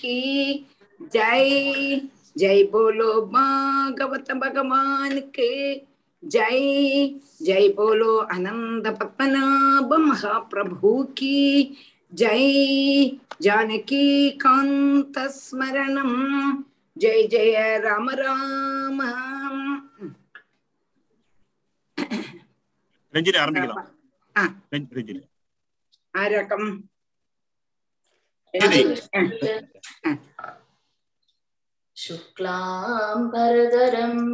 की? जय जय बोलो भागवत भगवान के। जय जय बोलो आनंद पद्मनाभ महाप्रभु की। जय जानकी कांत स्मरणम। जय जय राम राम। രഞ്ജിനി അറിഞ്ഞില്ല രഞ്ജിനി ആരക്കം शुक्लाम्बरधरं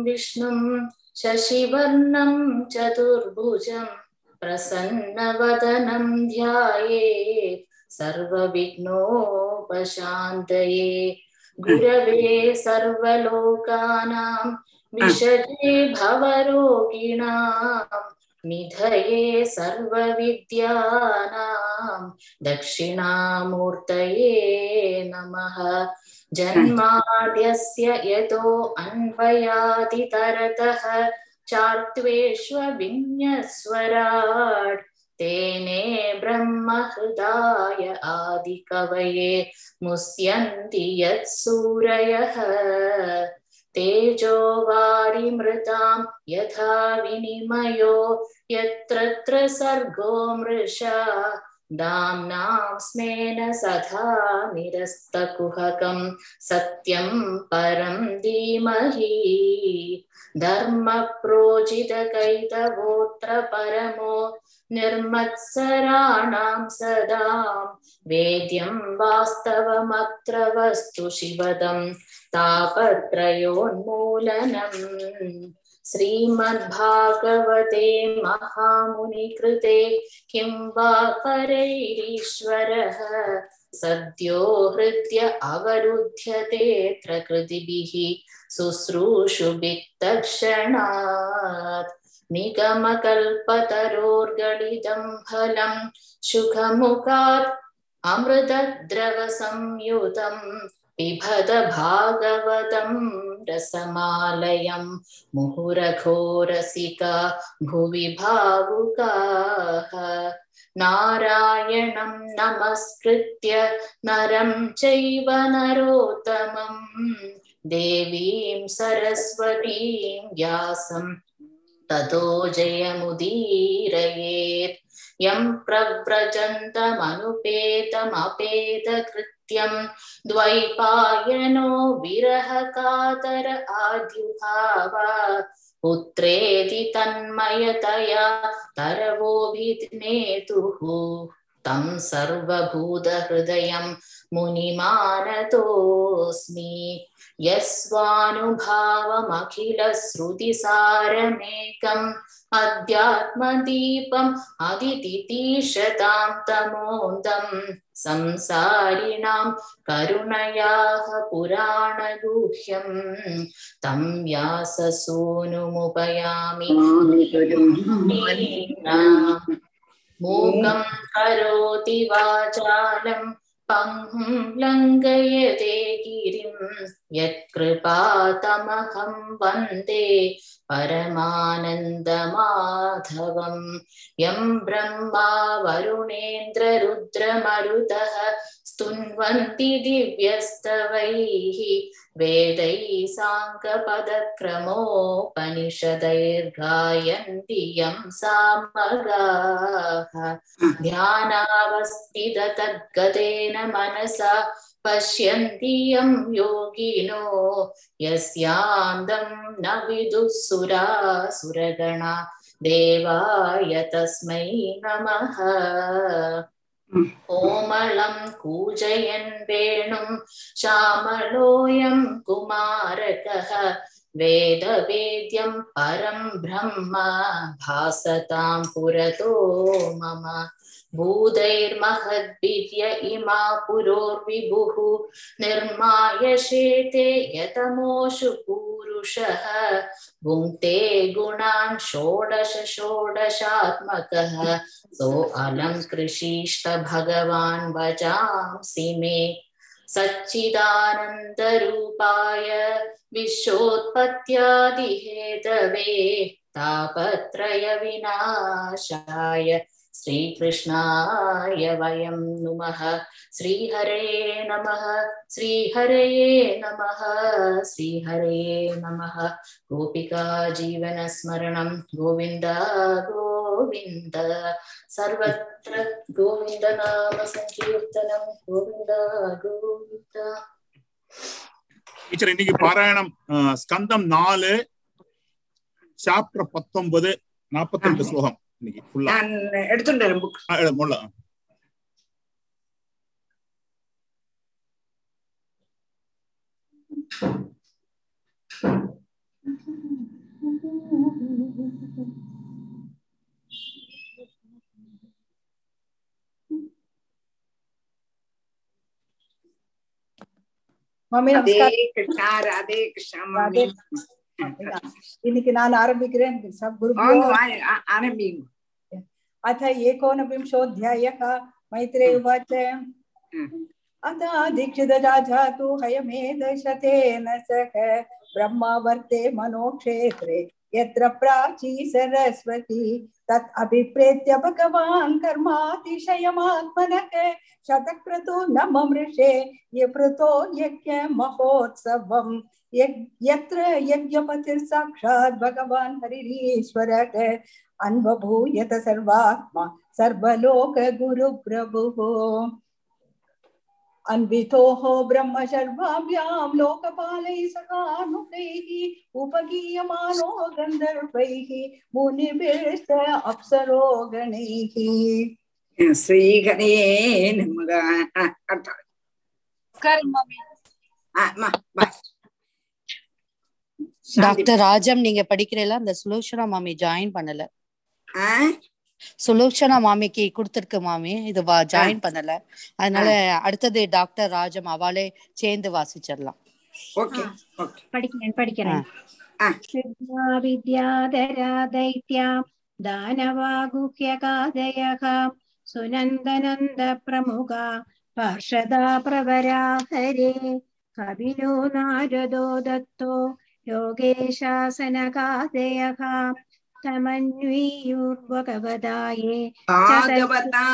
विष्णुं शशिवर्णं चतुर्भुजं प्रसन्नवदनं ध्यायेत् सर्वविघ्नोपशान्तये। गुरवे सर्वलोकानां विशजे भवरोगिणां निधये सर्वविद्यानां दक्षिणामूर्तये नमः। जन्माद्यस्य यतो अन्वयादितरतः चार्त्वेष्वभिन्यस्वराट् तेने ब्रह्महृदाय आदिकवये मुह्यन्ति यत्सूरयः। तेजो वारिमृतां यथा विनिमयो यत्र सर्गो मृषा दाम्नां स्मेन सदा निरस्तकुहकं सत्यं परं धीमहि धर्मप्रोजितकैतवोऽत्र परमो निर्मत्सराणां सदा वेद्यं वास्तवमत्र वस्तु शिवदं तापत्रयोन्मूलनम् श्रीमद्भागवते महामुनिकृते, किं वा परैरीश्वरः? सद्यो हृद्य अवरुध्यते प्रकृतिभिः शुश्रूषुभित्तक्षणात् निगमकल्पतरोर्गलिदम् फलम् शुखमुखात् अमृतद्रवसंयुतम्। पिबद भागवतं रसमालयं मुहुरघोरसिका भुवि भावुकाः नारायणं नमस्कृत्य नरं चैव नरोत्तमं देवीं सरस्वतीं व्यासं ततो जयमुदीरयेत् यं प्रव्रजन्तमनुपेतमपेतकृत्यं द्वैपायनो विरहकातर आद्युभावा। पुत्रेति तन्मयतया तरवोभिनेतुः तं सर्वभूतहृदयं मुनिमानतोऽस्मि। यस्वानुभावमखिलश्रुतिसारमेकम् अध्यात्मदीपम् अदितितीशतां तमोदं संसारिणां करुणयाः पुराणगुह्यं तं व्याससूनुमुपयामि मूकं करोति वाचालं पङ्गुं लङ्घयते गिरिं यत्कृपातमहं वन्दे परमानन्दमाधवं यं ब्रह्मा वरुणेन्द्ररुद्रमरुतः स्तुन्वन्ति दिव्यस्तवैः वेदैः साङ्गपदक्रमोपनिषदैर्गायन्ति यं सामगाः ध्यानावस्थिततद्गतेन मनसा पश्यन्ति यं योगिनो यस्यान्दं न विदुः सुरासुरगणा देवाय तस्मै नमः कोमलं कूजयन् वेणुं श्यामलोऽयं कुमारकः वेदवेद्यं परं ब्रह्म भासतां पुरतो मम भूतैर्महद्भिर्य इमा पुरोर्विभुः निर्माय शेते यतमोषु पूरुषः। भुङ्क्ते गुणान् षोडश षोडशात्मकः। सो अलं कृषीष्ट भगवान् वचांसि मे। सच्चिदानन्दरूपाय विश्वोत्पत्त्यादिहेतवे। तापत्रयविनाशाय श्रीकृष्णाय वयं नुमः श्रीहरे नमः श्रीहरे नमः श्रीहरे नमः गोपिका जीवनस्मरणं गोविन्द गोविन्द सर्वत्र गोविन्दनाम सङ्कीर्तनं गोविन्द गोविन्द டீச்சர் இன்னைக்கு பாராயணம் அஹ், ஸ்கந்தம் நாலு சாப்டர் பத்தொன்பது நாற்பத்தி ரெண்டு ஸ்லோகம் இன்னைக்கு ஃபுல்லா நான் எடுத்துட்டு வரேன் புக் முள்ள அதே நமஸ்காரம். கிருஷ்ணா ராதே கிருஷ்ணா மாமி இன்னைக்கு நான் ஆரம்பிக்கிறேன் சப் வாங்க குரு வாங்க ஆ- ஆரம்பிங்க अथ एकोनविंशोऽध्यायः मैत्रेय उवाच अथ दीक्षितराजा तु हयमेधशतेन सह ब्रह्मावर्ते मनोक्षेत्रे यत्र प्राची सरस्वती तत् अभिप्रेत्य भगवान् कर्मातिशयमात्मनः शतक्रतु न ममृषे यपृतो यज्ञ महोत्सवम् यज्- यत्र यज्ञपतिर्साक्षात् भगवान हरिरीश्वरः अन्वभूयत सर्वात्मा सर्वलोकगुरुप्रभुः। अन्वितोः ब्रह्मशर्वाभ्यां लोकपालैः सखानुकैः उपगीयमानो गन्धर्वैः मुनिभिश्च अप्सरो गणैः श्रीहरये नमः नमस्कारः मम्मी டாக்டர் ராஜம் நீங்க படிக்கிறீல அந்த சுலோச்சனா மாமி ஜாயின் பண்ணல. சுலோச்சனா மாமிக்கு கொடுத்துருக்கு மாமி இது ஜாயின் பண்ணல. அதனால அடுத்தது டாக்டர் ராஜம் அவளே சேர்ந்து வாசிச்சிடலாம். படிக்கிறேன் படிக்கிறேன். विद्याधरादैत्यां दानवागुह्यकादयः सुनन्दनन्दप्रमुगा पार्षदा प्रवरा हरे कविनो नारदो दत्तो योगेशासनकादयः तमन्वीयुर्भगवदाये भागवता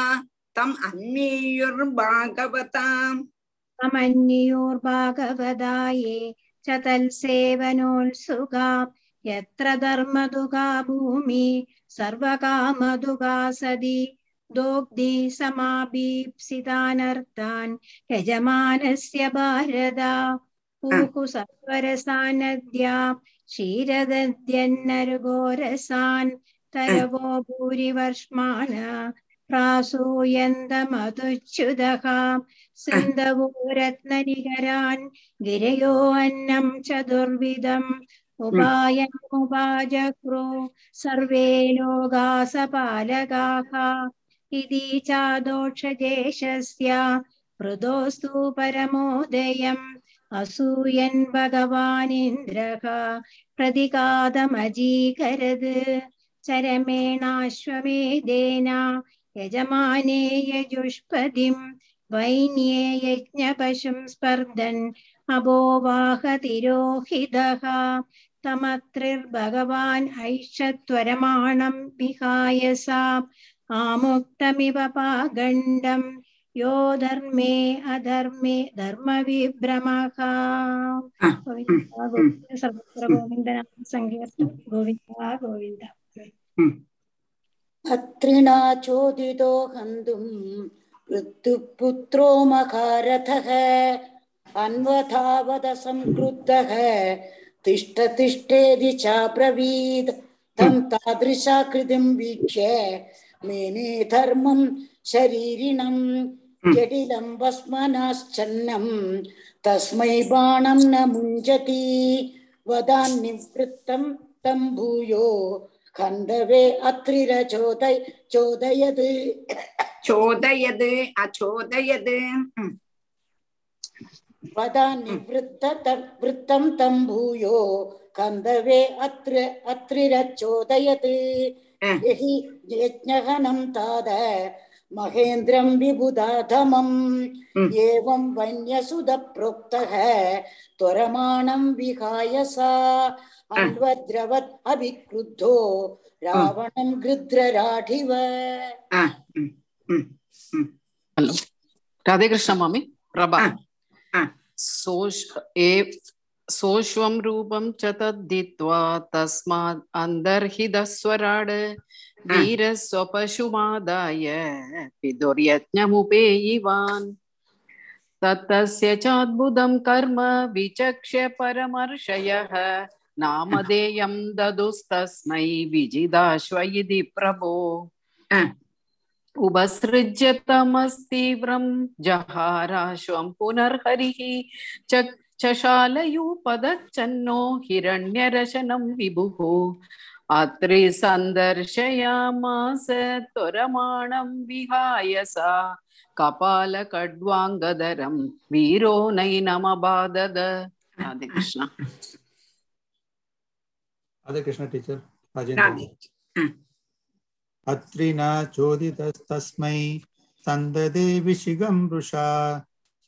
तम् अन्वीयुर्भागवताम् यत्र धर्मदुगा भूमि सर्वकामदुगा सदी दोग्धि समाभीप्सितानर्थान् यजमानस्य भारदा पूः सत्वरसानद्या क्षीरदद्यन्नरुघोरसान् तरवो भूरिवर्ष्माण प्रासूयन्तमधुच्युतः सिन्धवो रत्ननिकरान् गिरयो अन्नं चतुर्विधम् उपायमुपाजक्रो सर्वे लोगासपालकाः इति चादोक्षदेशस्य हृदोऽस्तु परमोदयम् असूयन् भगवानिन्द्रः प्रतिकादमजीकरद् चरमेणाश्वमेधेन यजमाने यजुष्पदिम् वैन्ये यज्ञपशुं स्पर्धन् अभोवाहतिरोहितः तमत्रिर्भगवान् ऐषत्वरमाणं विहाय सा आमुक्तमिव पागण्डं यो धर्मे अधर्मे धर्मविभ्रमः। गोविन्द गोविन्द सर्वत्र गोविन्दनाम सङ्कीर्तन गोविन्द गोविन्द अत्रिणा चोदितो मकारथः अन्वथावद संक्रुद्धः तिष्ठ तिष्ठेति चाब्रवीत् तं तादृशाकृतिं वीक्ष्य मेने धर्मं शरीरिणं जटिलं भस्मनाश्चन्नं तस्मै बाणं न मुञ्जति वदान्निवृत्तं तं भूयो खन्दवे अत्रिरचोदय चोदयद् चोदयद् अचोदयद् वदान्निवृत्तवृत्तं तं भूयो कन्दवे अत्र अत्रिरचोदयत् यहि यज्ञहनं ताद महेन्द्रं विबुधाधमम् एवं वन्यसुधप्रोक्तः त्वरमाणं विहाय सा। अन्वद्रवत् अभिक्रुद्धो रावणं गृध्रराढिव। हलो। राधे कृष्ण मामि प्रभा। सोष एव सोष्वं रूपं च तद्धित्वा तस्मात् अन्तर्हितस्वराड्। वीरस्वपशुमादाय पितुर्यज्ञमुपेयिवान् तत्तस्य चाद्भुतं कर्म विचक्ष्य परमर्षयः नामधेयं ददुस्तस्मै विजिदाश्व इति प्रभो उपसृज्य तमस्तीव्रं जहाराश्वं पुनर्हरिः च चशालयूपदच्छन्नो हिरण्यरशनं विभुः अत्रि सन्दर्शयामास त्वरमाणं विहाय सा कपालकड्वाङ्गधरं वीरो नैनमबादद राधे कृष्ण राधे कृष्ण टीचर ராதே राजेंद्र अत्रि न चोदितस्तस्मै सन्ददे विशिगं वृषा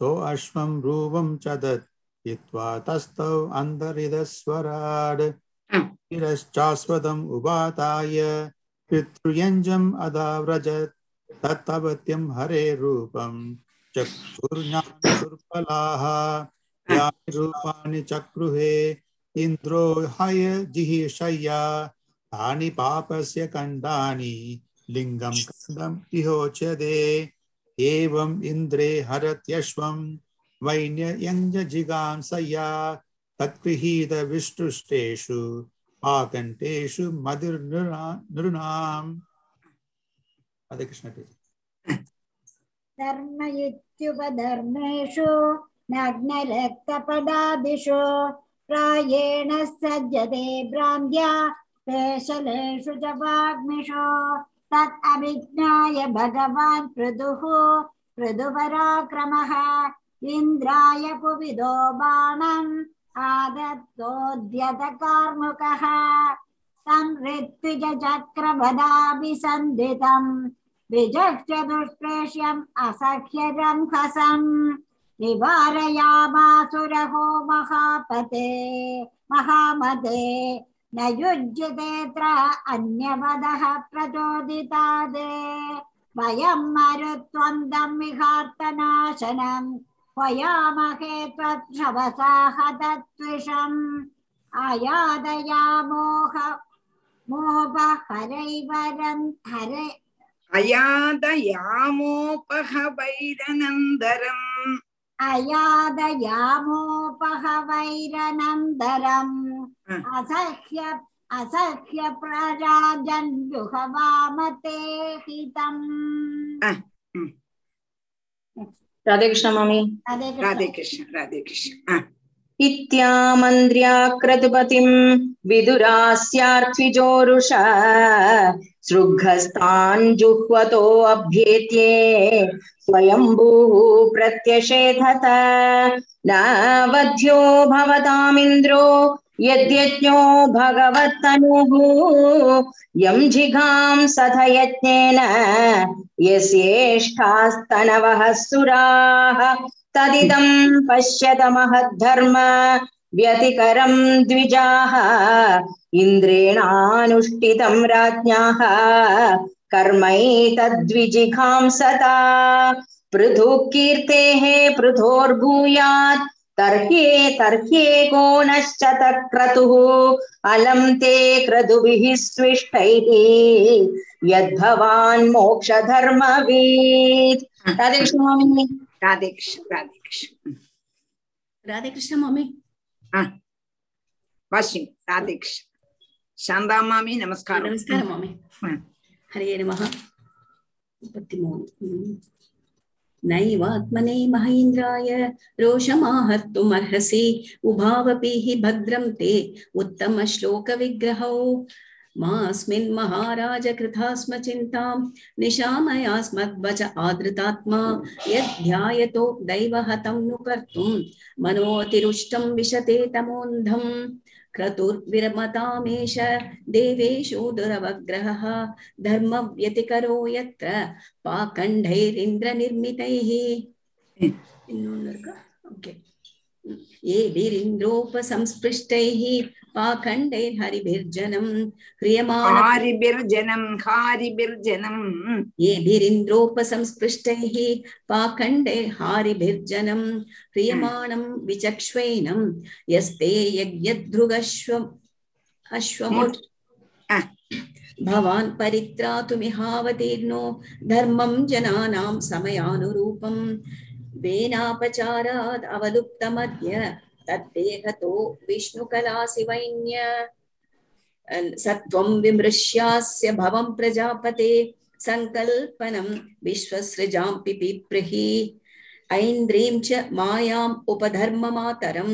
सो अश्वं रूपं च दत् हित्वा तस्थौ अन्तरिदस्वराड् शिरश्चास्पदम् उवाताय पितृयञ्जम् अदाव्रजत् तत्तवत्यं हरे रूपं यानि रूपाणि चक्रुहे इन्द्रो हय जिहिषय्या तानि पापस्य कण्डानि लिङ्गं कन्दम् इहोच्यते। एवम् इन्द्रे हरत्यश्वं वैन्ययञ्जजिगांसया तत्गृहीतविष्टुष्टेषु आकण्ठेषु मधुर्नृणाम् हरे कृष्ण धर्म इत्युपधर्मेषु नग्नरक्तपदादिषु, प्रायेण सज्जते भ्रान्त्या, पेशलेषु च वाग्मिषु। तत् अभिज्ञाय भगवान् पृथुः, पृथुपराक्रमः, इन्द्राय कुविदो बाणम्। आदत्तोद्यतकार्मुकः तं ऋत्विजचक्रवदाभिसन्धितम् विजक्षदुष्प्रेष्यम् असह्यजं हसम् निवारयामासुरहो महापते महामते न युज्यतेऽत्र अन्यवदः प्रचोदिताद् वयं मरुत्वन्दं विहार्तनाशनम् वयामहे त्वच्छवसा हतत्विषम् आयादयामोह मोपहरैवरन् हरे अयादयामोपहवैरनन्दरम् अयादयामोपहवैरनन्दरम् असह्य असह्य प्रजाजन्युहवामते हितम् राधे कृष्ण मामी। राधे कृष्ण राधे कृष्ण इत्यामन्द्र्याकृतपतिं विदुरास्यार्थिजोरुषा सृग्घस्तान् जुह्वतोऽभ्येत्ये स्वयम्भूः प्रत्यषेधत। नावध्यो भवतामिन्द्रो यद्यज्ञो भगवत्तनुः, यं जिघां सथ यस्येष्ठास्तनवः सुराः तदिदं पश्यत महद्धर्म व्यतिकरं द्विजाः। इन्द्रेणानुष्ठितं राज्ञाः कर्मैतद्विजिघांसता पृथुः कीर्तेः पृथोर्भूयात् तर्ह्ये तर्ह्येको नश्च तक्रतुः अलं ते क्रतुभिः स्विष्टैः यद्भवान् मोक्षधर्मवीत् राधे कृष्ण स्वामी राधे कृष्ण राधे कृष्ण राधे कृष्ण मम्मी आ, वाशिंग राधे कृष्ण शांता मामी नमस्कार नमस्कारं नैवात्मने महेन्द्राय रोषमाहर्तुमर्हसि। उभावपि हि भद्रं ते उत्तमश्लोकविग्रहौ। मास्मिन् महाराज कृता स्म चिन्तां। निशामयास्मद्वच आदृतात्मा। यद्ध्यायतो दैवहतं नु कर्तुं। मनोतिरुष्टं विशते तमोन्धम् क्रतुर्विरमतामेष देवेषु दुरवग्रहः धर्मव्यतिकरो यत्र पाखण्डैरिन्द्रनिर्मितैः ओके एभिरिन्द्रोपसंस्पृष्टैः பாகண்டைர் ஹரிபிர்ஜனம் ஹிரியமான ஹாரிபிர்ஜனம் ஹாரிபிர்ஜனம். ஏபிரிந்திரோபசம்ஸ்பிருஷ்டைः பாகண்டை ஹாரிபிர்ஜனம் ஹிரியமானம் விசக்ஷ்வைனம் யஸ்தே யஜ்யத்ருகஸ்வம் அஸ்வமுட் भवान् परित्रातुमिहावतीर्णो धर्मं जनानां समयानुरूपं वेनापचाराद् अवलुप्तमद्य तद्देहतो विष्णुकलासि वैन्य सत्वं विमृश्यास्य भवं प्रजापते सङ्कल्पनं विश्वसृजां पिपीप्रिहि ऐन्द्रीं च मायाम् उपधर्ममातरं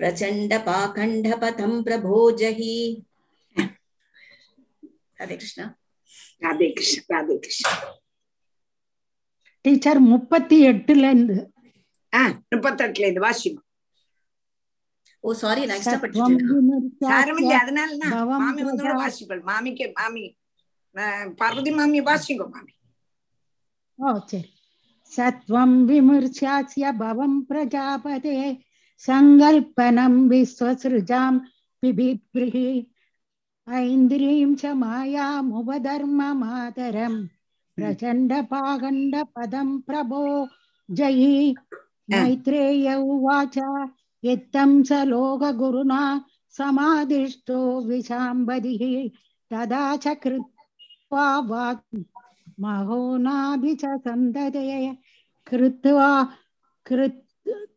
प्रचण्डपाखण्डपथं प्रभोजहि हरे कृष्ण ராதே கிருஷ்ண ராதே கிருஷ்ண டீச்சர் முப்பத்தி எட்டுல இருந்து ஆ முப்பத்தெட்டுல இது வாசிமா ஓ சாரி நான் எக்ஸ்ட்ரா படிச்சுட்டேன் சாரமில்லை அதனாலதான். மாமி ஒன்னோட வாசிப்பள். மாமிக்கு மாமி பார்வதி சத்வம் விமர்சாஸ்ய பவம் பிரஜாபதே. சங்கல்பனம் விஸ்வசிருஜாம் பிபிப்ரிஹி. ஐந்திரீம் ச மாயாமுபதர்ம மாதரம். பிரச்சண்ட பாகண்ட பதம் பிரபோ. ஜயி. மைத்ரேய உவாச்ச. यत्तं स लोकगुरुना समादिष्टो विशाम्बरिः तदा च कृत्वा महोनाभि च सन्ददय कृत्वा कृत्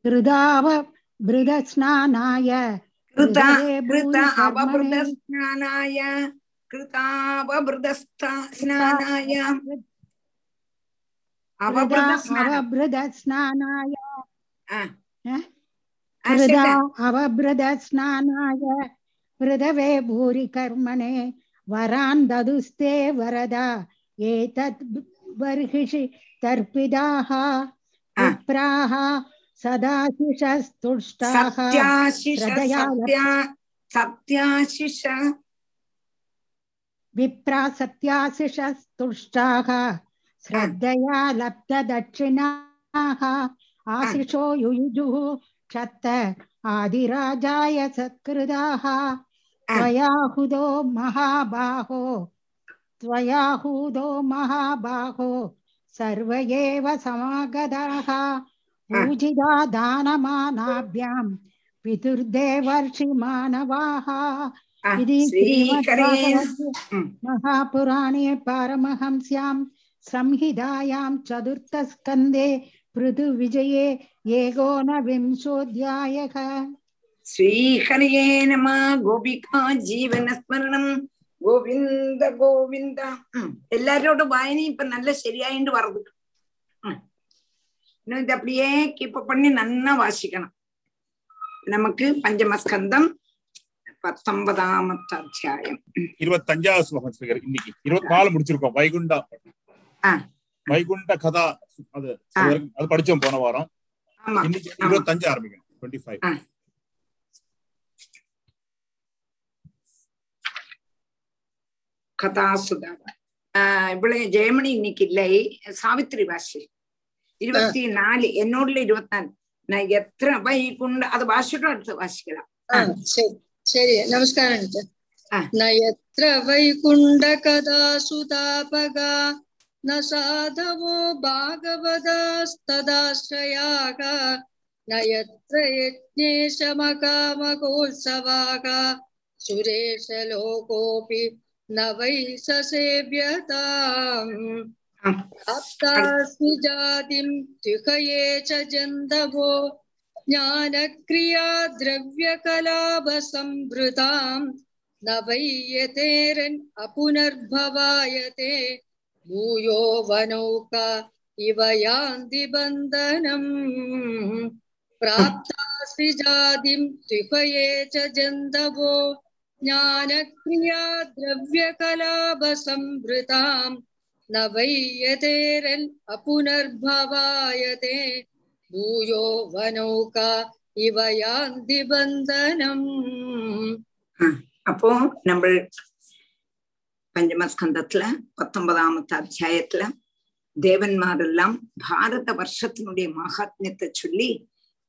कृदाव भृदस्नानाय कृतावभृतस्नानाय कृतावभृतस्नानाय अवभृतस्नानाय भूरि அவபிருத कर्मणे ஸ்நானாய கிருதாவபிருத ஸ்நானாய कृदा அவபிருத ஸ்நானம் अवभृदस्नानाय ஆ. ह? ஆ, हृदा சொல்லு. अवभृदस्नानाय हृदवे भूरि कर्मणे वरान् ददुस्ते वरदा एतत् बर्हिषि तर्पिदाः विप्राः सदाशिषस्तुष्टाः சத்யாசிஷ श्रद्धया சத்யா சத்யாசிஷ विप्रा सत्याशिषस्तुष्टाः श्रद्धया लब्धदक्षिणाः आशिषो युयुजुः क्षत्त आदिराजाय सत्कृदाः त्वयाहुदो महाबाहो त्वयाहुदो महाबाहो सर्व एव समागताः पूजिता दानमानाभ्यां पितुर्देवर्षिमानवाः इति महापुराणे पारमहंस्यां संहितायां चतुर्थस्कन्दे पृथुविजये एकोनविंशोऽध्यायः ஸ்ரீஹரியே நம கோபிகா ஜீவனஸ்மரணம் கோவிந்த கோவிந்த ம். எல்லாரோட வாயனையும் இப்ப நல்ல சரியாயிண்டு வருது ம். இன்னும் இது அப்படியே கீப் பண்ணி நன்னா வாசிக்கணும் நமக்கு பஞ்சமஸ்கந்தம் பத்தொன்பதாமத்து அத்தியாயம் இருபத்தஞ்சாவது ஸ்லோகம் ஸ்பீக்கர் இன்னைக்கு இருபத்தி நாலு முடிச்சிருக்கோம் வைகுண்டா ஆ. வைகுண்ட கதா அது அது படிச்சோம் போன வாரம். இன்னைக்கு இருபத்தஞ்சு ஆரம்பிக்கணும் டுவெண்ட்டி ஃபைவ் கதா சுதாவா இவ்வளவு ஜெயமணி இன்னைக்கு இல்லை. சாவித்ரி பாஷி இருபத்தி நாலு என்னோட இருபத்தி நாலு. എത്ര വൈകുണ്ട അത് വാശിയുടെ അടുത്ത് വാശിക്കണം ശരി നമസ്കാരം ഞാൻ എത്ര വൈകുണ്ട കഥാ സുതാപക न साधवो भागवदास्तदाश्रयाः न यत्र यज्ञेशमकामकोत्सवाः सुरेशलोकोऽपि न वै ससेव्यताम्। आप्तास्मि जातिं त्युहये च ज्ञानक्रिया द्रव्यकलाभसम्भृताम् न वैयतेरन् अपुनर्भवायते भूयो वनौका इव यान्ति बन्धनम् प्राप्ता सृजादिं त्रिफये च जन्दवो ज्ञानक्रिया द्रव्यकलापसम्भृताम् न वैयतेरन् अपुनर्भवायते। भूयो वनौका इव यान्ति बन्धनम् അപ്പോ നമ്മൾ பஞ்சமஸ்கந்தத்துல பத்தொன்பதாமத்து அத்தியாயத்துல தேவன்மாரெல்லாம் பாரத வருஷத்தினுடைய மகாத்மியத்தை சொல்லி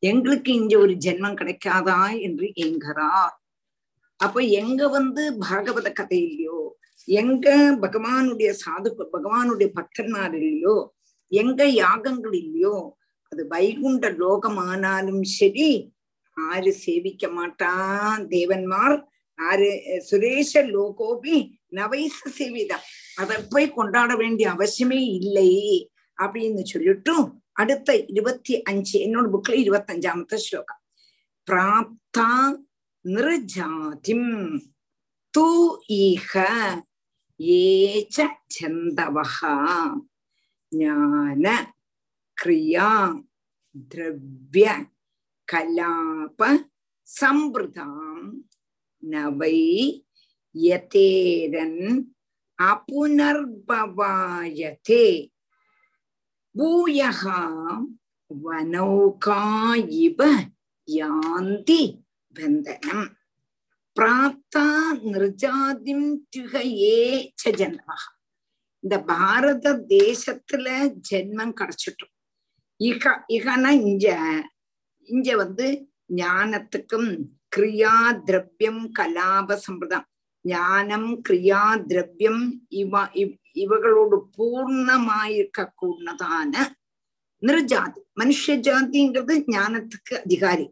எங்களுக்கு இங்க ஒரு ஜென்மம் கிடைக்காதா என்று ஏங்குறார் அப்ப எங்க வந்து பாகவத கதை இல்லையோ எங்க பகவானுடைய சாது பகவானுடைய பக்தன்மார் இல்லையோ எங்க யாகங்கள் இல்லையோ அது வைகுண்ட லோகமானாலும் சரி ஆறு சேவிக்க மாட்டான் தேவன்மார்? ஆறு சுரேஷ லோகோபி நவைச சேவிதான் அதை போய் கொண்டாட வேண்டிய அவசியமே இல்லை அப்படின்னு சொல்லிட்டு அடுத்த இருபத்தி அஞ்சு என்னோட புக்ல இருபத்தி அஞ்சாமத்த ஸ்லோகம். பிராப்தா நிருஜாதிம் தூ ஈக ஏச்ச சந்தவகா ஞான கிரியா திரவிய கலாப சம்பிரதாம். நவை யதேரன் அபுனர்பவாயதே. பூயகா வனௌகா இவ யாந்தி பந்தனம். பிராத்தா நிர்ஜாதிம் துகையே ஜன்மக இந்த பாரத தேசத்துல ஜென்மம் கிடைச்சிட்டோம். இக இகனா இங்க இங்க வந்து ஞானத்துக்கும் கிரியா திரவியம் கலாப சம்பிரதம் ஞானம் கிரியா திரவியம் இவ இவகளோடு பூர்ணமாயிருக்க கூடதான நிறஜாதி மனுஷ ஜாதிங்கிறது ஞானத்துக்கு அதிகாரி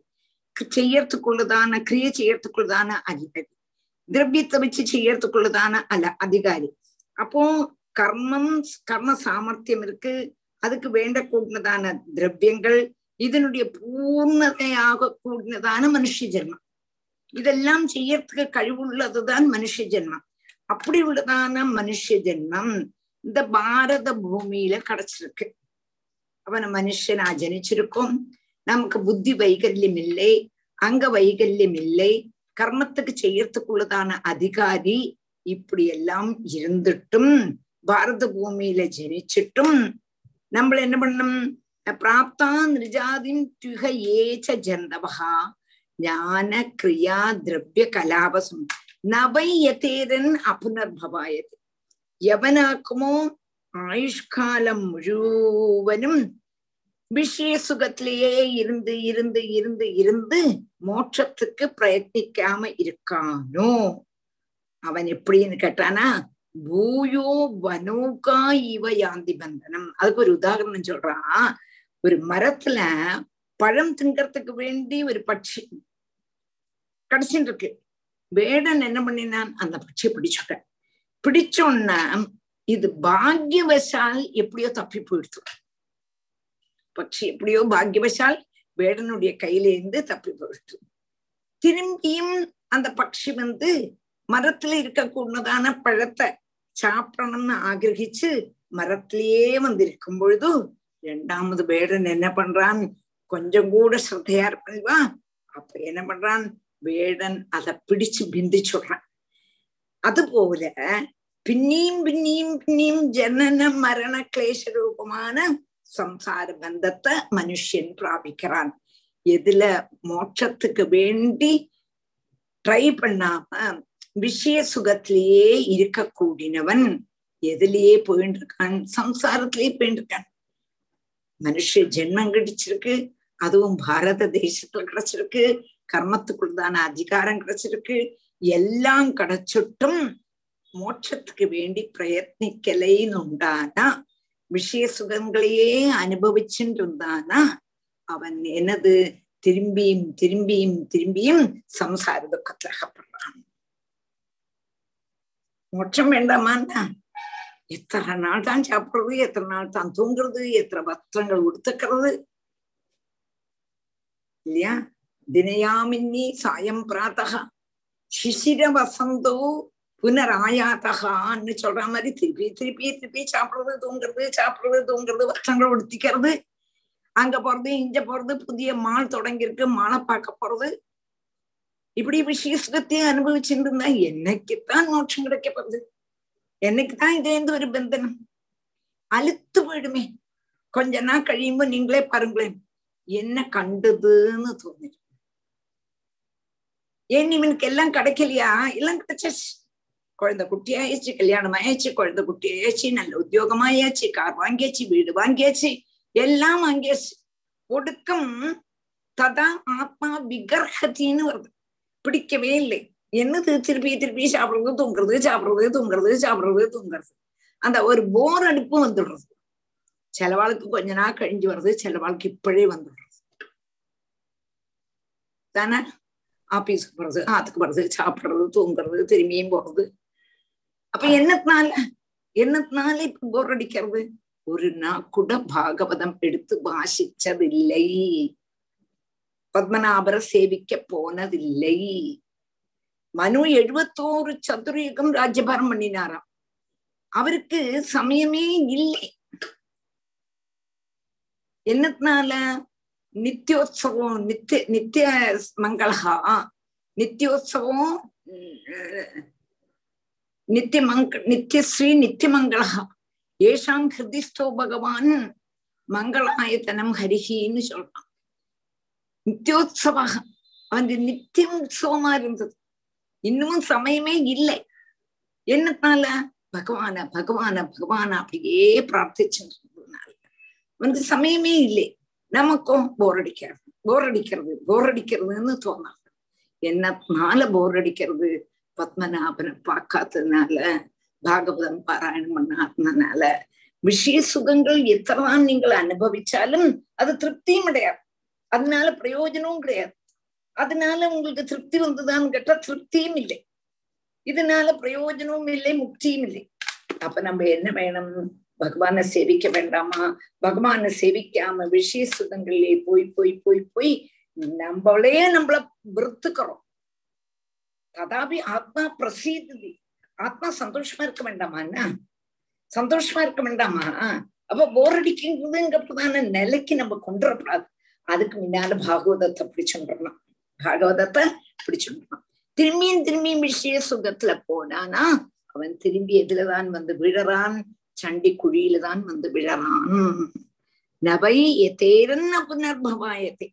செய்யறதுக்குள்ளதான கிரிய செய்யறதுக்குள்ளதான அதிகாரி திரவியத்தை வச்சு செய்யறதுக்குள்ளதான அல்ல அதிகாரி அப்போ கர்மம் கர்ம சாமர்த்தியம் இருக்கு அதுக்கு வேண்ட கூடினதான திரவியங்கள் இதனுடைய பூர்ணதையாக கூடினதான மனுஷ ஜென்மம் இதெல்லாம் செய்யறதுக்கு கழிவுள்ளதுதான் மனுஷ ஜென்மம். அப்படி உள்ளதான மனுஷ ஜென்மம் இந்த பாரத பூமியில கிடைச்சிருக்கு. அவன மனுஷனா ஜனிச்சிருக்கோம். நமக்கு புத்தி வைகல்யம் இல்லை அங்க வைகல்யம் இல்லை. கர்மத்துக்கு செய்யறதுக்குள்ளதான அதிகாரி இப்படி எல்லாம் இருந்துட்டும் பாரத பூமியில ஜனிச்சிட்டும். நம்மள என்ன பண்ணும்? பிராப்தா நிருஜாதின் துக ஏச்ச ஜந்தவகா. ஞான கிரியா திரவிய கலாபசும் நபை யதேரன் அபுனர்பவாயது. எவனாக்குமோ ஆயுஷ்காலம் முழுவனும் விஷய சுகத்திலேயே இருந்து இருந்து இருந்து இருந்து மோட்சத்துக்கு பிரயத்னிக்காம இருக்கானோ? அவன் எப்படின்னு கேட்டானா பூயோ வனோகா இவ யாந்தி பந்தனம். அதுக்கு ஒரு உதாரணம் சொல்றான். ஒரு மரத்துல பழம் திங்கறதுக்கு வேண்டி ஒரு பட்சி கிடைச்சிட்டு இருக்கு வேடன் என்ன பண்ணினான்? அந்த பட்சியை பிடிச்சுட்டேன். பிடிச்சோன்னா இது பாக்யவசால் எப்படியோ தப்பி போயிடுச்சு பட்சி எப்படியோ பாக்யவசால் வேடனுடைய கையிலேருந்து தப்பி போயிடுச்சு திரும்பியும் அந்த பட்சி வந்து மரத்துல இருக்கக்கூடதான பழத்தை சாப்பிடணும்னு ஆகிரகிச்சு மரத்திலேயே வந்திருக்கும் பொழுது ரெண்டாமது வேடன் என்ன பண்றான்? கொஞ்சம் கூட ஸ்ரத்தையா இருப்பா அப்ப என்ன பண்றான்? വേടൻ അത പിടിച്ചു ബിന്ദിച്ചുടണം അതുപോലെ പിന്നെയും പിന്നെയും പിന്നെയും ജനന മരണ ക്ലേശരൂപമാണ് സംസാര ബന്ധത്തെ മനുഷ്യൻ പ്രാപിക്കാൻ எதுல மோட்சத்துக்கு வேண்டி ட்ரை பண்ணாம விஷய சுகத்திலேயே இருக்க கூடினவன் எதுலயே போயிட்டு இருக்கான் சம்சாரத்திலேயே போயிட்டு இருக்கான் மனுஷ ஜென்மம் கிடைச்சிருக்கு. அதுவும் பாரத தேசத்துல கிடைச்சிருக்கு. கர்மத்துக்குள்ளதான அதிகாரம் கிடைச்சிருக்கு. எல்லாம் கிடைச்சிட்டும் மோட்சத்துக்கு வேண்டி பிரயத்னிக்கலைன்னு உண்டானா விஷய சுகங்களையே அனுபவிச்சுட்டு இருந்தானா அவன் எனது திரும்பியும் திரும்பியும் திரும்பியும் சம்சார துக்கத்துல அகப்படுறான். மோட்சம் வேண்டாமான்னா எத்தனை நாள் தான் சாப்பிடுறது எத்தனை நாள் தான் தூங்குறது எத்தனை வஸ்திரங்கள் உடுத்துக்கிறது இல்லையா தினயாமின்னி சாயம் பிராத்தகா சிசிர வசந்தோ புனராயாத்தகான்னு சொல்ற மாதிரி திருப்பி திருப்பி திருப்பி சாப்பிடுறது தூங்குறது சாப்பிடுறது தூங்குறது வஸ்திரங்கள் உடுத்திக்கிறது அங்க போறது இங்க போறது புதிய மால் தொடங்கியிருக்கு மாலை பார்க்க போறது இப்படி விசேஷத்தையும் அனுபவிச்சுட்டு இருந்தா என்னைக்குத்தான் மோட்சம் கிடைக்க போகுது என்னைக்குதான் இதே ஒரு பந்தனம் அழுத்து போயிடுமே கொஞ்ச நாள் கழியும்போ நீங்களே பாருங்களேன் என்ன கண்டதுன்னு தோணிடும் ஏன் இவனுக்கு எல்லாம் கிடைக்கலையா? எல்லாம் கிடைச்சாச்சு. குழந்தை குட்டியாயாச்சு கல்யாணம் ஆயாச்சு குழந்தை குட்டியாயாச்சு நல்ல உத்தியோகமாயாச்சு கார் வாங்கியாச்சு வீடு வாங்கியாச்சு எல்லாம் வாங்கியாச்சு. ஒடுக்கம் ததா ஆத்மா விகர்ஹத்தின்னு வருது. பிடிக்கவே இல்லை. என்னது திருப்பி திருப்பி சாப்பிடுறது தூங்குறது சாப்பிடுறது தூங்குறது சாப்பிடுறது தூங்குறது. அந்த ஒரு போர் அடுப்பு வந்துடுறது. சில வாழ்க்கை கொஞ்ச நாள் கழிஞ்சு வருது சில இப்பழே வந்துடுறது தானே ஆபீஸ்க்கு போறது ஆத்துக்கு போறது சாப்பிடுறது தூங்குறது திரும்பியும் போறது அப்ப என்னத்தினால என்னத்தினால இப்ப போர் அடிக்கிறது ஒரு நாள் கூட பாகவதம் எடுத்து வாசிச்சதில்லை பத்மநாபரை சேவிக்க போனதில்லை மனு எழுபத்தோரு சதுரயுகம் ராஜ்யபாரம் பண்ணினாராம் அவருக்கு சமயமே இல்லை என்னத்தினால நித்தியோத்சவம் நித்திய நித்திய மங்களா நித்தியோத்சவம் நித்திய மங்க நித்தியஸ்ரீ நித்தியமங்களா ஏஷாம் ஹிருதிஸ்தோ பகவான் மங்களாயத்தனம் ஹரிஹின்னு சொல்றான். நித்தியோத்சவா அவன் நித்தியம் உற்சவமா இருந்தது. இன்னமும் சமயமே இல்லை. என்னத்தினால பகவான பகவான பகவான அப்படியே பிரார்த்திச்சு அவனுக்கு சமயமே இல்லை நமக்கும் போர் அடிக்கிறது போர் அடிக்கிறது போர் அடிக்கிறதுன்னு தோணாது என்னத்தினால போர் அடிக்கிறது பத்மநாபனை பார்க்காததுனால பாகவதம் பாராயணம் பண்ணாததுனால விஷய சுகங்கள் எத்தனைதான் நீங்கள் அனுபவிச்சாலும் அது திருப்தியும் கிடையாது அதனால பிரயோஜனமும் கிடையாது அதனால உங்களுக்கு திருப்தி வந்ததான்னு கேட்டா திருப்தியும் இல்லை இதனால பிரயோஜனமும் இல்லை முக்தியும் இல்லை அப்ப நம்ம என்ன வேணும் பகவானை சேவிக்க வேண்டாமா? பகவான சேவிக்காம விஷய சுகங்களிலே போய் போய் போய் போய் நம்மளே நம்மள விருத்துக்கிறோம் ததாபி ஆத்மா பிரசீதி. ஆத்மா சந்தோஷமா இருக்க வேண்டாமா சந்தோஷமா இருக்க வேண்டாமா? அப்ப போர் அடிக்கிறதுங்கிறதான நிலைக்கு நம்ம கொண்டு வரக்கூடாது அதுக்கு முன்னால பாகவதத்தை பிடிச்சுடணும். பாகவதத்தை பிடிச்சுடணும். திரும்பியும் திரும்பியும் விஷய சுகத்துல போனானா அவன் திரும்பி எதுலதான் வந்து விழறான்? சண்டி குழியில தான் வந்து விழறான். நபை எதேரன்ன புனர்பவாயத்தை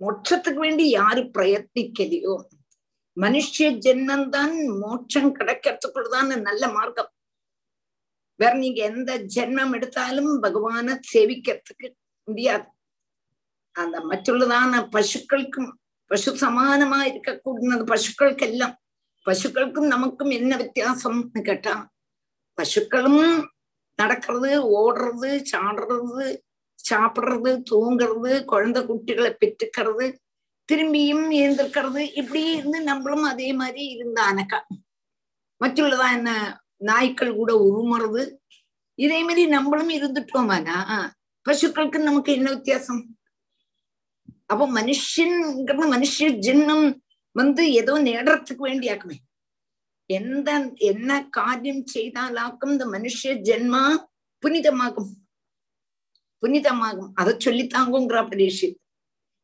மோட்சத்துக்கு வேண்டி யாரு பிரயத்னிக்கலையோ? மனுஷ ஜென்மம் தான் மோட்சம் கிடைக்கிறதுக்குள்ளதான நல்ல மார்க்கம். வேற நீங்க எந்த ஜென்மம் எடுத்தாலும் பகவான சேவிக்கிறதுக்கு முடியாது. அந்த மற்றுள்ளதான பசுக்களுக்கும் பசு சமானமா இருக்கக்கூடிய பசுக்களுக்கெல்லாம் பசுக்களுக்கும் நமக்கும் என்ன வித்தியாசம்னு கேட்டா பசுக்களும் நடக்கிறது ஓடுறது சாடுறது சாப்பிடுறது தூங்குறது குழந்தை குட்டிகளை பெற்றுக்கிறது திரும்பியும் எழுந்திருக்கிறது இப்படி இருந்து நம்மளும் அதே மாதிரி இருந்தானக்கா மற்றுள்ளதா என்ன நாய்க்கள் கூட உருமுறது. இதே மாதிரி நம்மளும் இருந்துட்டோமானா பசுக்களுக்கு நமக்கு என்ன வித்தியாசம்? அப்போ மனுஷன்ங்கிறது மனுஷ ஜென்மம் வந்து ஏதோ நேடுறதுக்கு வேண்டியாக்குமே. எந்த என்ன காரியம் செய்தாலாக்கும் இந்த மனுஷ ஜென்மா புனிதமாகும். புனிதமாகும். அதை சொல்லித்தாங்குங்கிற பரீட்சித்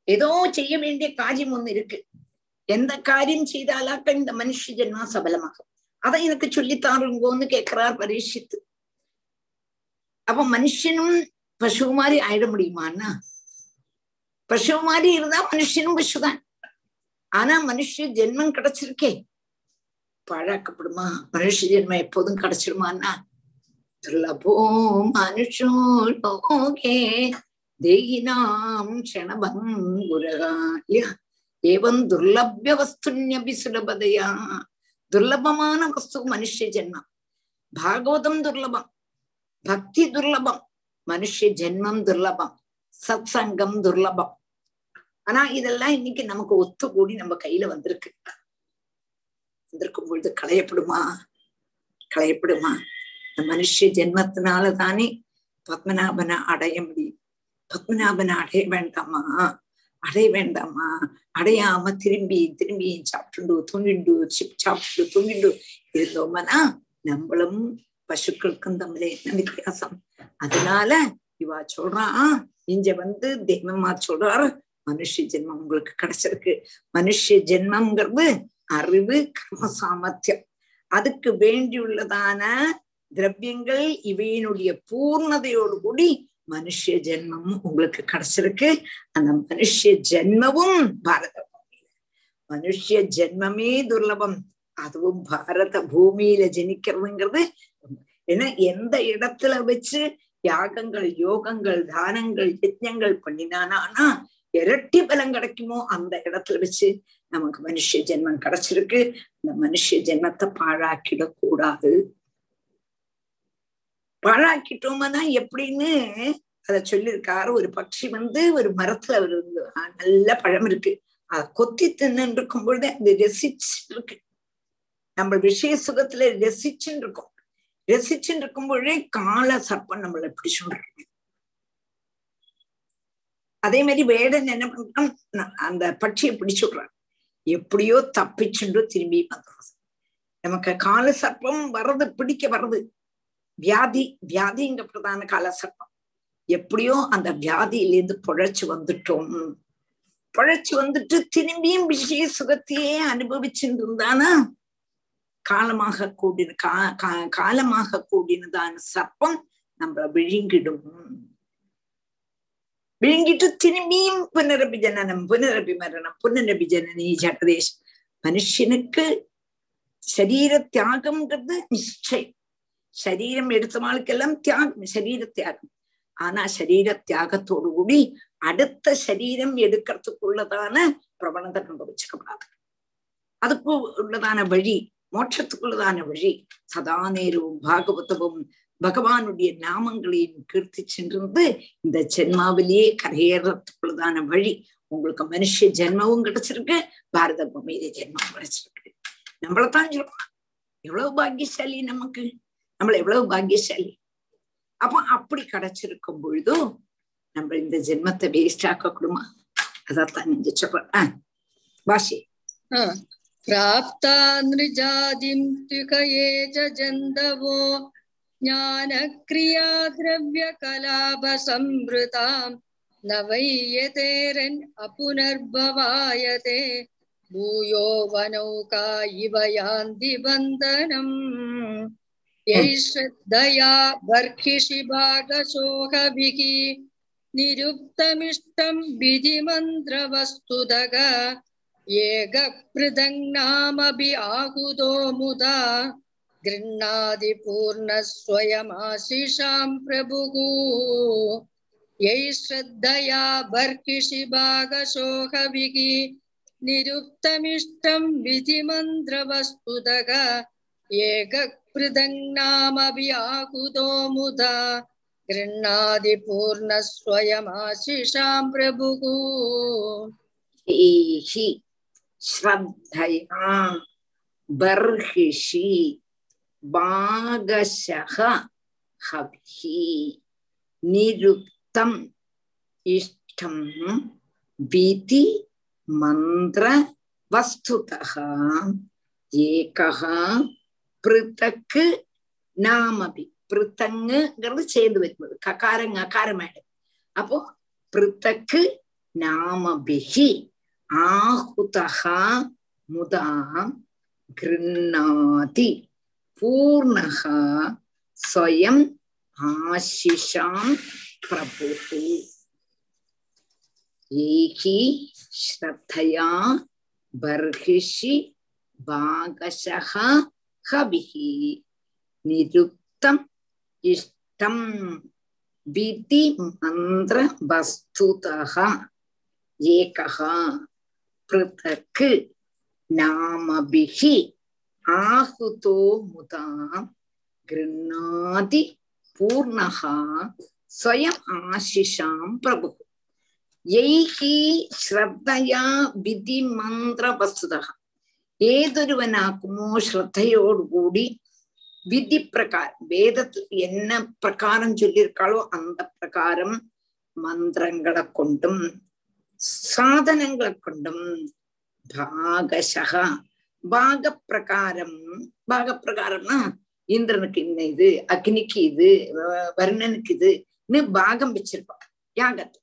ஏதோ செய்ய வேண்டிய காரியம் ஒண்ணு இருக்கு. எந்த காரியம் செய்தாலாக்க இந்த மனுஷ ஜென்மா சபலமாகும். அதை எனக்கு சொல்லித்தாருங்கோன்னு கேட்கிறார் பரீட்சித்து. அப்ப மனுஷனும் பசு மாதிரி ஆயிட முடியுமான்னா பசு மாதிரி இருந்தா மனுஷனும் பசுதான். ஆனா மனுஷ ஜென்மம் கிடைச்சிருக்கே. பழக்கப்படுமா? மனுஷ ஜென்மம் எப்போதும் கிடைச்சிருமான்னா துர்லபோ மனுஷோ லோகே தேகினாம் க்ஷணபங்குரகா இல்லையா ஏவம் துர்லபிய வஸ்துன்யபி சுலபதையா. துர்லபமான வஸ்து மனுஷ ஜென்மம் பாகவதம் துர்லபம் பக்தி துர்லபம் மனுஷ ஜென்மம் துர்லபம் சத் சங்கம் துர்லபம். ஆனா இதெல்லாம் இன்னைக்கு நமக்கு ஒத்து கூடி நம்ம கையில வந்திருக்கு. வந்திருக்கும் பொழுது களையப்படுமா? களையப்படுமா? இந்த மனுஷ ஜென்மத்தினால தானே பத்மநாபனை அடைய முடியும். பத்மநாபனை அடைய வேண்டாமா? அடைய வேண்டாமா? அடையாம திரும்பி திரும்பி சாப்பிட்டுண்டு தூங்கிண்டு சிப் சாப்பிட்டு தூங்கிண்டு இருந்தோம்னா? நம்மளும் பசுக்களுக்கும் தம்மில என்ன வித்தியாசம்? அதனால இவா சொல்றான் இங்க வந்து தெய்வமா சொல்றாரு மனுஷ ஜென்மம் உங்களுக்கு கிடைச்சிருக்கு. மனுஷ ஜென்மம்ங்கிறது அறிவு கர்ம சாமர்த்தியம் அதுக்கு வேண்டியுள்ளதான திரவியங்கள் இவையினுடைய பூர்ணதையோடு கூடி மனுஷ ஜென்மம் உங்களுக்கு கிடைச்சிருக்கு. அந்த மனுஷ ஜென்மவும் பாரத பூமியில மனுஷ ஜென்மமே துர்லபம். அதுவும் பாரத பூமியில ஜனிக்கிறதுங்கிறது ஏன்னா எந்த இடத்துல வச்சு யாகங்கள் யோகங்கள் தானங்கள் யஜ்யங்கள் பண்ணினானா இரட்டி பலம் கிடைக்குமோ அந்த இடத்துல வச்சு நமக்கு மனுஷ ஜென்மம் கிடைச்சிருக்கு. அந்த மனுஷ ஜென்மத்தை பாழாக்கிடக் கூடாது. பாழாக்கிட்டோம்னா எப்படின்னு அத சொல்லியிருக்காரு. ஒரு பட்சி வந்து ஒரு மரத்துல ஒரு நல்ல பழம் இருக்கு. அத கொத்தி தின்னு இருக்கும் பொழுது அது ரசிச்சுட்டு இருக்கு நம்ம விஷய சுகத்துல ரசிச்சுன்னு இருக்கோம். ரசிச்சுன்னு இருக்கும் பொழுதே கால சர்ப்பம் நம்மள பிடிச்சுட்டு அதே மாதிரி வேடன் என்ன பண்றான்? அந்த பட்சியை பிடிச்சு எப்படியோ தப்பிச்சுண்டு திரும்பி வந்துடுறது நமக்கு கால சர்ப்பம் வர்றது பிடிக்க வர்றது வியாதி வியாதிங்க பிரதான கால சர்ப்பம். எப்படியோ அந்த வியாதியிலேருந்து பொழைச்சு வந்துட்டோம். பொழைச்சு வந்துட்டு திரும்பியும் விஷய சுகத்தையே அனுபவிச்சுட்டு இருந்தானா காலமாக கூடின கா காலமாக கூடினதான சர்ப்பம் நம்மள விழுங்கிடும். விழுங்கிட்டு திரும்பியும் புனரபி ஜனனம் புனரபி மரணம் புனரபி ஜனனி ஜடதேஷ் மனுஷனுக்கு சரீர தியாகம்ங்கிறது நிச்சயம் சரீரம் எடுத்தவாளுக்கெல்லாம் தியாகம் சரீர தியாகம் ஆனா சரீர தியாகத்தோடு கூடி அடுத்த சரீரம் எடுக்கிறதுக்குள்ளதான பிரபணத்தை கொண்டு வச்சுக்கப்படாது அதுக்கு உள்ளதான வழி மோட்சத்துக்குள்ளதான வழி சதா நேரவும் பாகவதமும் பகவானுடைய நாமங்களையும் கீர்த்தி கீர்த்திச்சுட்டு இந்த ஜென்மாவிலேயே கரையேறத்துக்குள்ளதான வழி. உங்களுக்கு மனுஷ ஜென்மமும் கிடைச்சிருக்கு பாரத பூமியில ஜென்மம் கிடைச்சிருக்கு. நம்மளத்தான் சொல்லலாம் எவ்வளவு பாக்கியசாலி நமக்கு? நம்மள எவ்வளவு பாக்கியசாலி? அப்போ அப்படி கிடைச்சிருக்கும் பொழுதும் நம்ம இந்த ஜென்மத்தை வேஸ்ட் ஆக்க கூடுமா அதான் நீங்க சொல்ற பாஷி பிராப்தா நிருஜாதிம் திகயே ஜந்தவோ जन्दवो ज्ञानक्रियाद्रव्यकलापसंवृतां न वै यतेरन् अपुनर्भवायते भूयो वनौका इव यान्ति बन्धनम् यै श्रद्धया बर्हिषि भागशोकभिः निरुक्तमिष्टं विधिमन्त्रवस्तुतः एकपृथङ्नामपि आहुतो मुदा गृह्णादिपूर्णस्वयमाशिषां प्रभुः। यै श्रद्धया बर्किषि भागशोहभिः निरुक्तमिष्टं विधिमन्त्रवस्तुतः मुद आकुतो मुदा गृह्णादिपूर्णस्वयमाशिषां प्रभुः श्रद्धया बर्हिषि பாகசக ஹவி நிருப்தம் இஷ்டம் விதி மந்திர வஸ்துதः ஏகः பிருத்தக்கு நாமபி. பிருத்தங்கிறது சேர்ந்து வைக்கும்போது ககாரங்க அகாரமாயிடு அப்போ பிருத்தக்கு நாமபிகி ஆஹுதா முதா கிருண்ணாதி. பூர்ணக ஸ்வயம் ஆசிஷாம் பிரபு ஏகி ஸ்ரத்தையா பர்ஹிஷி பாகசக ஹவிஹி நிருப்தம் இஷ்டம் விதி மந்திர வஸ்துதக ஏகா பிருத்தக்கு நாமபிகி ஆஹுதோ முதாம் கிருண்ணாதி பூர்ணகா ஸ்வயம் ஆசிஷாம் பிரபு யைஹி ஸ்ரத்தயா விதி மந்திர வசுத ഏതൊരുവനാക്കുമോ ശ്രദ്ധയോടുകൂടി വിധി പ്രകാരം വേദത്തിൽ എന്ന പ്രകാരം ചൊല്ലിയിരിക്കാളോ അന്ത പ്രകാരം മന്ത്രങ്ങളെ കൊണ്ടും സാധനങ്ങളെ കൊണ്ടും ഭാഗശ பாக பிரகாரம் பாக பிரகாரம்னா இந்திரனுக்கு இன்ன இது அக்னிக்கு இது வருணனுக்கு இதுன்னு பாகம் வச்சிருப்பாங்க. யாகத்தை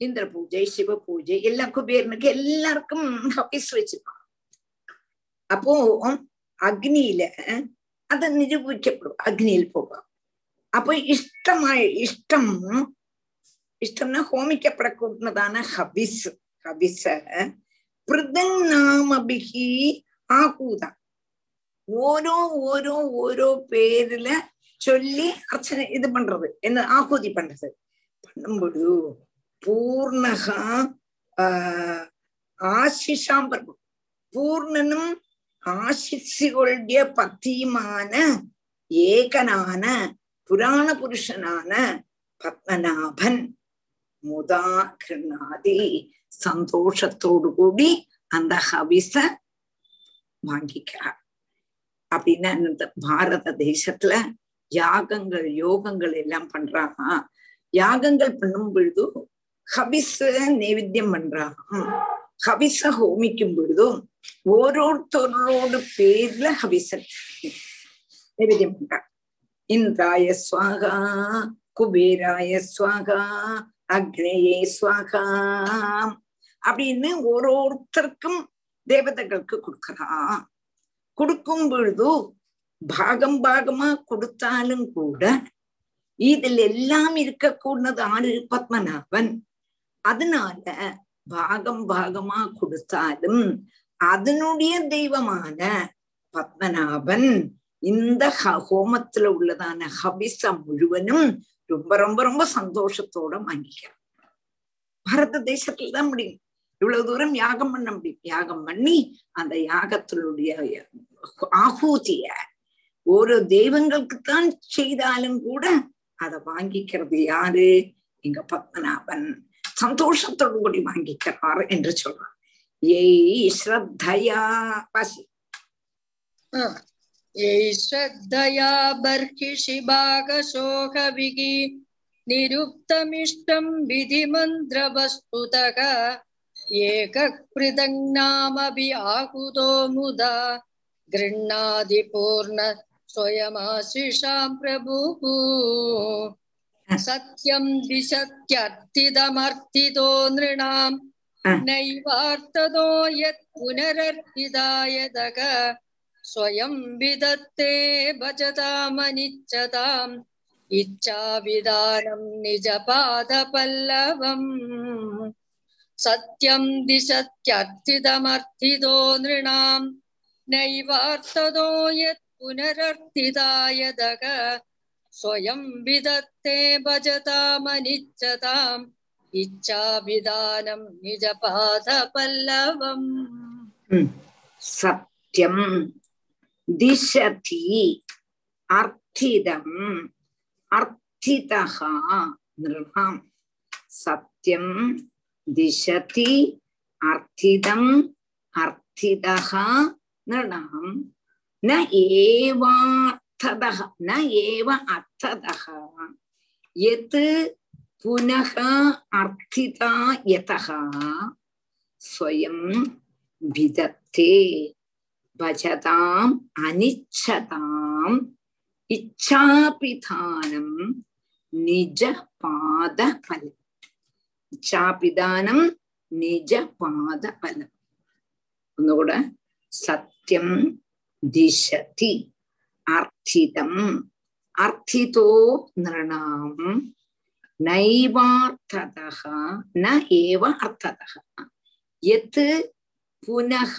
இந்திர பூஜை சிவ பூஜை எல்லா குபேரனுக்கு எல்லாருக்கும் ஹபிஸ் வச்சிருப்பாங்க. அப்போ அக்னியில அதை நிரூபிக்கப்படும் அக்னியில் போவான் அப்போ இஷ்டமாய இஷ்டம் இஷ்டம்னா ஹோமிக்கப்படக்கூடியதான ஹபிஸ் ஹபிஸ பிருதன்னாமபிகி ஆகூதா. ஓரோ ஓரோ ஓரோ பேர்ல சொல்லி அர்ச்சனை இது பண்றது. என்ன ஆகூதி பண்றது? பண்ணும்பொழுது பூர்ணகா ஆசிஷாம் பருவம். பூர்ணனும் ஆசிசுகளுடைய பத்தியுமான ஏகனான புராண புருஷனான பத்மநாபன் முதா கிருணாதி சந்தோஷத்தோடு கூடி அந்த ஹவிச வாங்கிக்கிறார். அப்படின்னா இந்த பாரத தேசத்துல யாகங்கள் யோகங்கள் எல்லாம் பண்றாங்க யாகங்கள் பண்ணும் பொழுது ஹபிஸ நைவேத்தியம் பண்றாங்க ஹபிச ஹோமிக்கும் பொழுதும் ஓரோருத்தரோட பேர்ல ஹபிச நைவேத்தியம் பண்றாங்க இந்திராய சுவாகா குபேராய சுவாகா அக்னேயே சுவாகா அப்படின்னு ஓரோருத்தருக்கும் தேவதைகளுக்கு கொடுக்கறா. கொடுக்கும் பொழுது பாகம் பாகமா கொடுத்தாலும் கூட இதில் எல்லாம் இருக்கக்கூடது ஆறு பத்மநாபன். அதனால பாகம் பாகமா கொடுத்தாலும் அதனுடைய தெய்வமான பத்மநாபன் இந்த ஹோமத்துல உள்ளதான ஹபிசம் முழுவனும் ரொம்ப ரொம்ப ரொம்ப சந்தோஷத்தோட வாங்கிக்கிறான். பாரத தேசத்துல தான் முடியும். இவ்வளவு தூரம் யாகம் பண்ண முடியும் யாகம் பண்ணி அந்த யாகத்தினுடைய ஆகூதிய ஒரு தெய்வங்களுக்குத்தான் செய்தாலும் கூட அதை வாங்கிக்கிறது யாரு எங்க பத்மநாபன் சந்தோஷத்தோடு கூடி வாங்கிக்கிறார் என்று சொல்றார் ஏய் ஸ்ரத்தையா பசி यै श्रद्धया बर्हिषि भागशोकविः निरुक्तमिष्टं विधिमन्त्रवस्तुतः एककृदङ्नामपि आहुतो मुदा गृह्णादिपूर्ण स्वयमाशिषां प्रभुः सत्यं दिशत्यर्थितमर्थितो नृणां नैवार्थतो यत् पुनरर्थितायतक स्वयं विदत्ते भजतामनिच्छताम् इच्छाविधानं निजपादपल्लवम् சத்யம் திசத்யர்த்திதமர்த்திதோ நிருணாம். நைவார்த்ததோ யத் புனரர்த்திதாயதக. ஸ்வயம் விதத்தே பஜதாமனிச்சதாம். இச்சா விதானம் நிஜ பாத பல்லவம் சத்யம் திசதி அர்த்திதம் அர்த்திதா நிருணாம். சத்யம் திசதி அர்த்திதம் அர்த்திதக நிருணாம் ந ஏவார்த்ததக ந ஏவ அர்த்ததக எது புனக அர்த்திதா யதகா ஸ்வயம் விதத்தே பஜதாம் அனிச்சதாம் இச்சாபிதானம் நிஜ பாத பலம் ഇച്ഛാപിധാനം നിജപാദഫലം ഒന്നുകൂടെ സത്യം ദിശതി അർത്ഥിതം അർത്ഥിതോ നൃണാം നൈവാർത്ഥതഃ ന ഏവ അർത്ഥതഃ യത് പുനഃ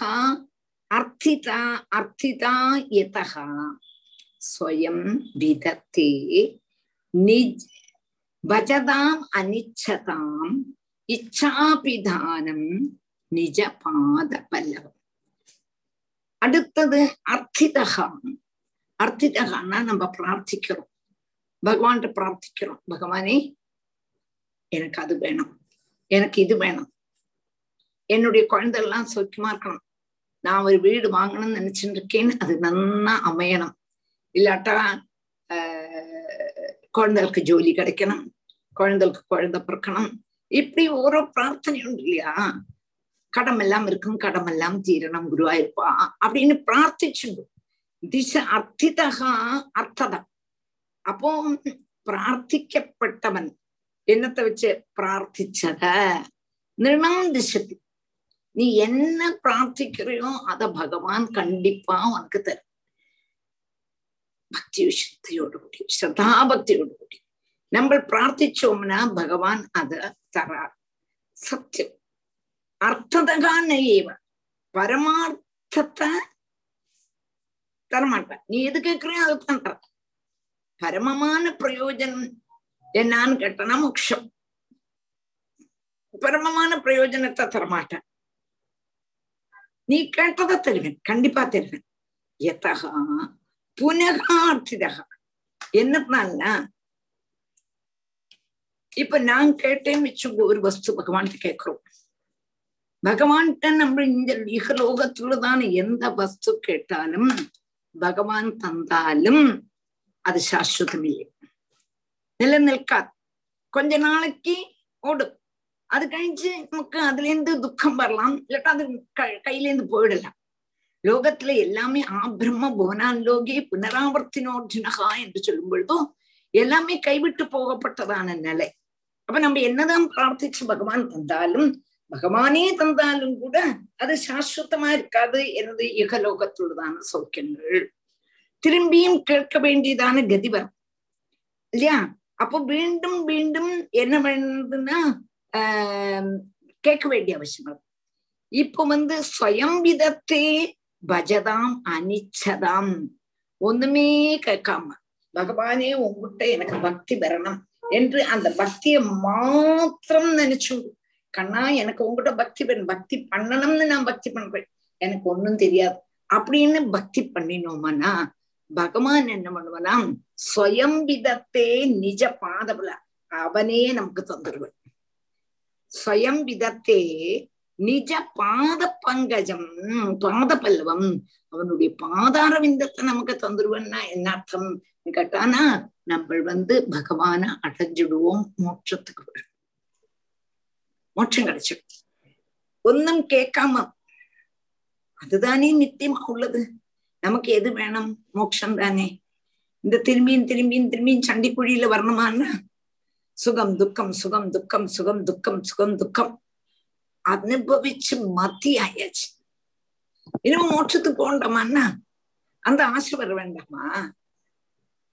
അർത്ഥിത അർത്ഥിത യതഃ സ്വയം വിദത്തെ നിജ് பஜதாம் அனிச்சதாம் இச்சாபிதானம் நிஜ பாத பல்லவம் அடுத்தது அர்த்திதகாம் அர்த்திதகான்னா நம்ம பிரார்த்திக்கிறோம் பகவான் பிரார்த்திக்கிறோம் பகவானே எனக்கு அது வேணும் எனக்கு இது வேணும் என்னுடைய குழந்தைலாம் சௌக்கியமா இருக்கணும் நான் ஒரு வீடு வாங்கணும்னு நினைச்சுட்டு இருக்கேன்னு அது நன்னா அமையணும் இல்லாட்டா குழந்தைகளுக்கு ஜோலி கிடைக்கணும் குழந்தைகளுக்கு குழந்தை பிறக்கணும். இப்படி ஓரோ பிரார்த்தனை உண்டு இல்லையா? கடமெல்லாம் இருக்கும் கடமெல்லாம் தீரணும் குருவாயிருப்பா அப்படின்னு பிரார்த்திச்சுண்டு திச அர்த்திதகா அர்த்ததம் அப்போ பிரார்த்திக்கப்பட்டவன் என்னத்தை வச்சு பிரார்த்திச்சத? நிர்ணம் திசத்து நீ என்ன பிரார்த்திக்கிறையோ அத பகவான் கண்டிப்பா உனக்கு தரும். பக்தி விஷயத்தையோடு கூடி ஸ்ரதாபக்தியோடு கூடி. நம்ம பிரார்த்திச்சோம்னா பகவான் அத தரார் சத்தியம் அர்த்ததகா நெய்வ பரமார்த்தத்தை தரமாட்டேன் நீ எது கேட்கறியோ அது பண்ற பரமமான பிரயோஜனம் என்னான்னு கேட்டனா மோட்சம் பரமமான பிரயோஜனத்தை தரமாட்டேன் நீ கேட்டதை தருவேன் கண்டிப்பா தருவேன் எத்தகா புனகார்த்திதகா என்னன்னா இப்ப நான் கேட்டேன்னு வச்சுங்க ஒரு வஸ்து பகவான்கிட்ட கேட்கிறோம். பகவான்கிட்ட நம்ம இந்த இகலோகத்துலதான் எந்த வஸ்து கேட்டாலும் பகவான் தந்தாலும் அது சாஸ்வதம் இல்லை. நிலநிற்காது கொஞ்ச நாளைக்கு ஓடும். அது கழிச்சு நமக்கு அதுல இருந்து துக்கம் வரலாம். இல்லாட்டா அது க- கையில இருந்து போயிடலாம். லோகத்துல எல்லாமே ஆ பிரம்ம புவனான் லோகே புனராவர்த்தினோர்ஜுனகா என்று சொல்லும் பொழுதும் எல்லாமே கைவிட்டு போகப்பட்டதான நிலை. அப்ப நம்ம என்னதான் பிரார்த்திச்சு பகவான் தந்தாலும் பகவானே தந்தாலும் கூட அது சாஸ்வதமா இருக்காது எனது இகலோகத்துள்ளதான சௌக்கியங்கள் திரும்பியும் கேட்க வேண்டியதான கதி வரும் இல்லையா அப்போ மீண்டும் மீண்டும் என்ன வேண்டுதுன்னா ஆஹ் கேட்க வேண்டிய அவசியம் வரும் இப்போ வந்து ஸ்வயம் விதத்தே பஜதாம் அனிச்சதாம் ஒண்ணுமே கேட்காம பகவானே உங்ககிட்ட எனக்கு பக்தி வரணும் என்று அந்த பக்தியை மாத்திரம் நினைச்சு கண்ணா எனக்கு உங்ககிட்ட பக்தி வேணும் பக்தி பண்ணணும்னு நான் பக்தி பண்றேன். எனக்கு ஒண்ணும் தெரியாது. அப்படின்னு பக்தி பண்ணினோம்னா பகவான் என்ன பண்ணுவனாம் ஸ்வயம் விதத்தே நிஜ பாதபுல அவனே நமக்கு தந்துடுவன் ஸ்வயம் விதத்தே நிஜ பாத பங்கஜம் பாத பல்லவம். அவனுடைய பாதார விந்தத்தை நமக்கு தந்துருவன்னா என்ன அர்த்தம்? கேட்டானா நம்ம வந்து பகவான அடைஞ்சிடுவோம் மோட்சத்துக்கு மோட்சம் கிடைச்சிடும். ஒன்னும் கேட்காம அதுதானே நித்தியமா உள்ளது. நமக்கு எது வேணும்? மோட்சம் தானே. இந்த திரும்பியும் திரும்பியும் திரும்பியும் சண்டிக்குழியில வரணுமான்னா சுகம் துக்கம் சுகம் துக்கம் சுகம் துக்கம் சுகம் துக்கம். அனுபவிச்சு மத்தியாயாச்சு இனிமே மோட்சத்துக்கு போண்டோமான்னா அந்த ஆசை வர வேண்டாமா?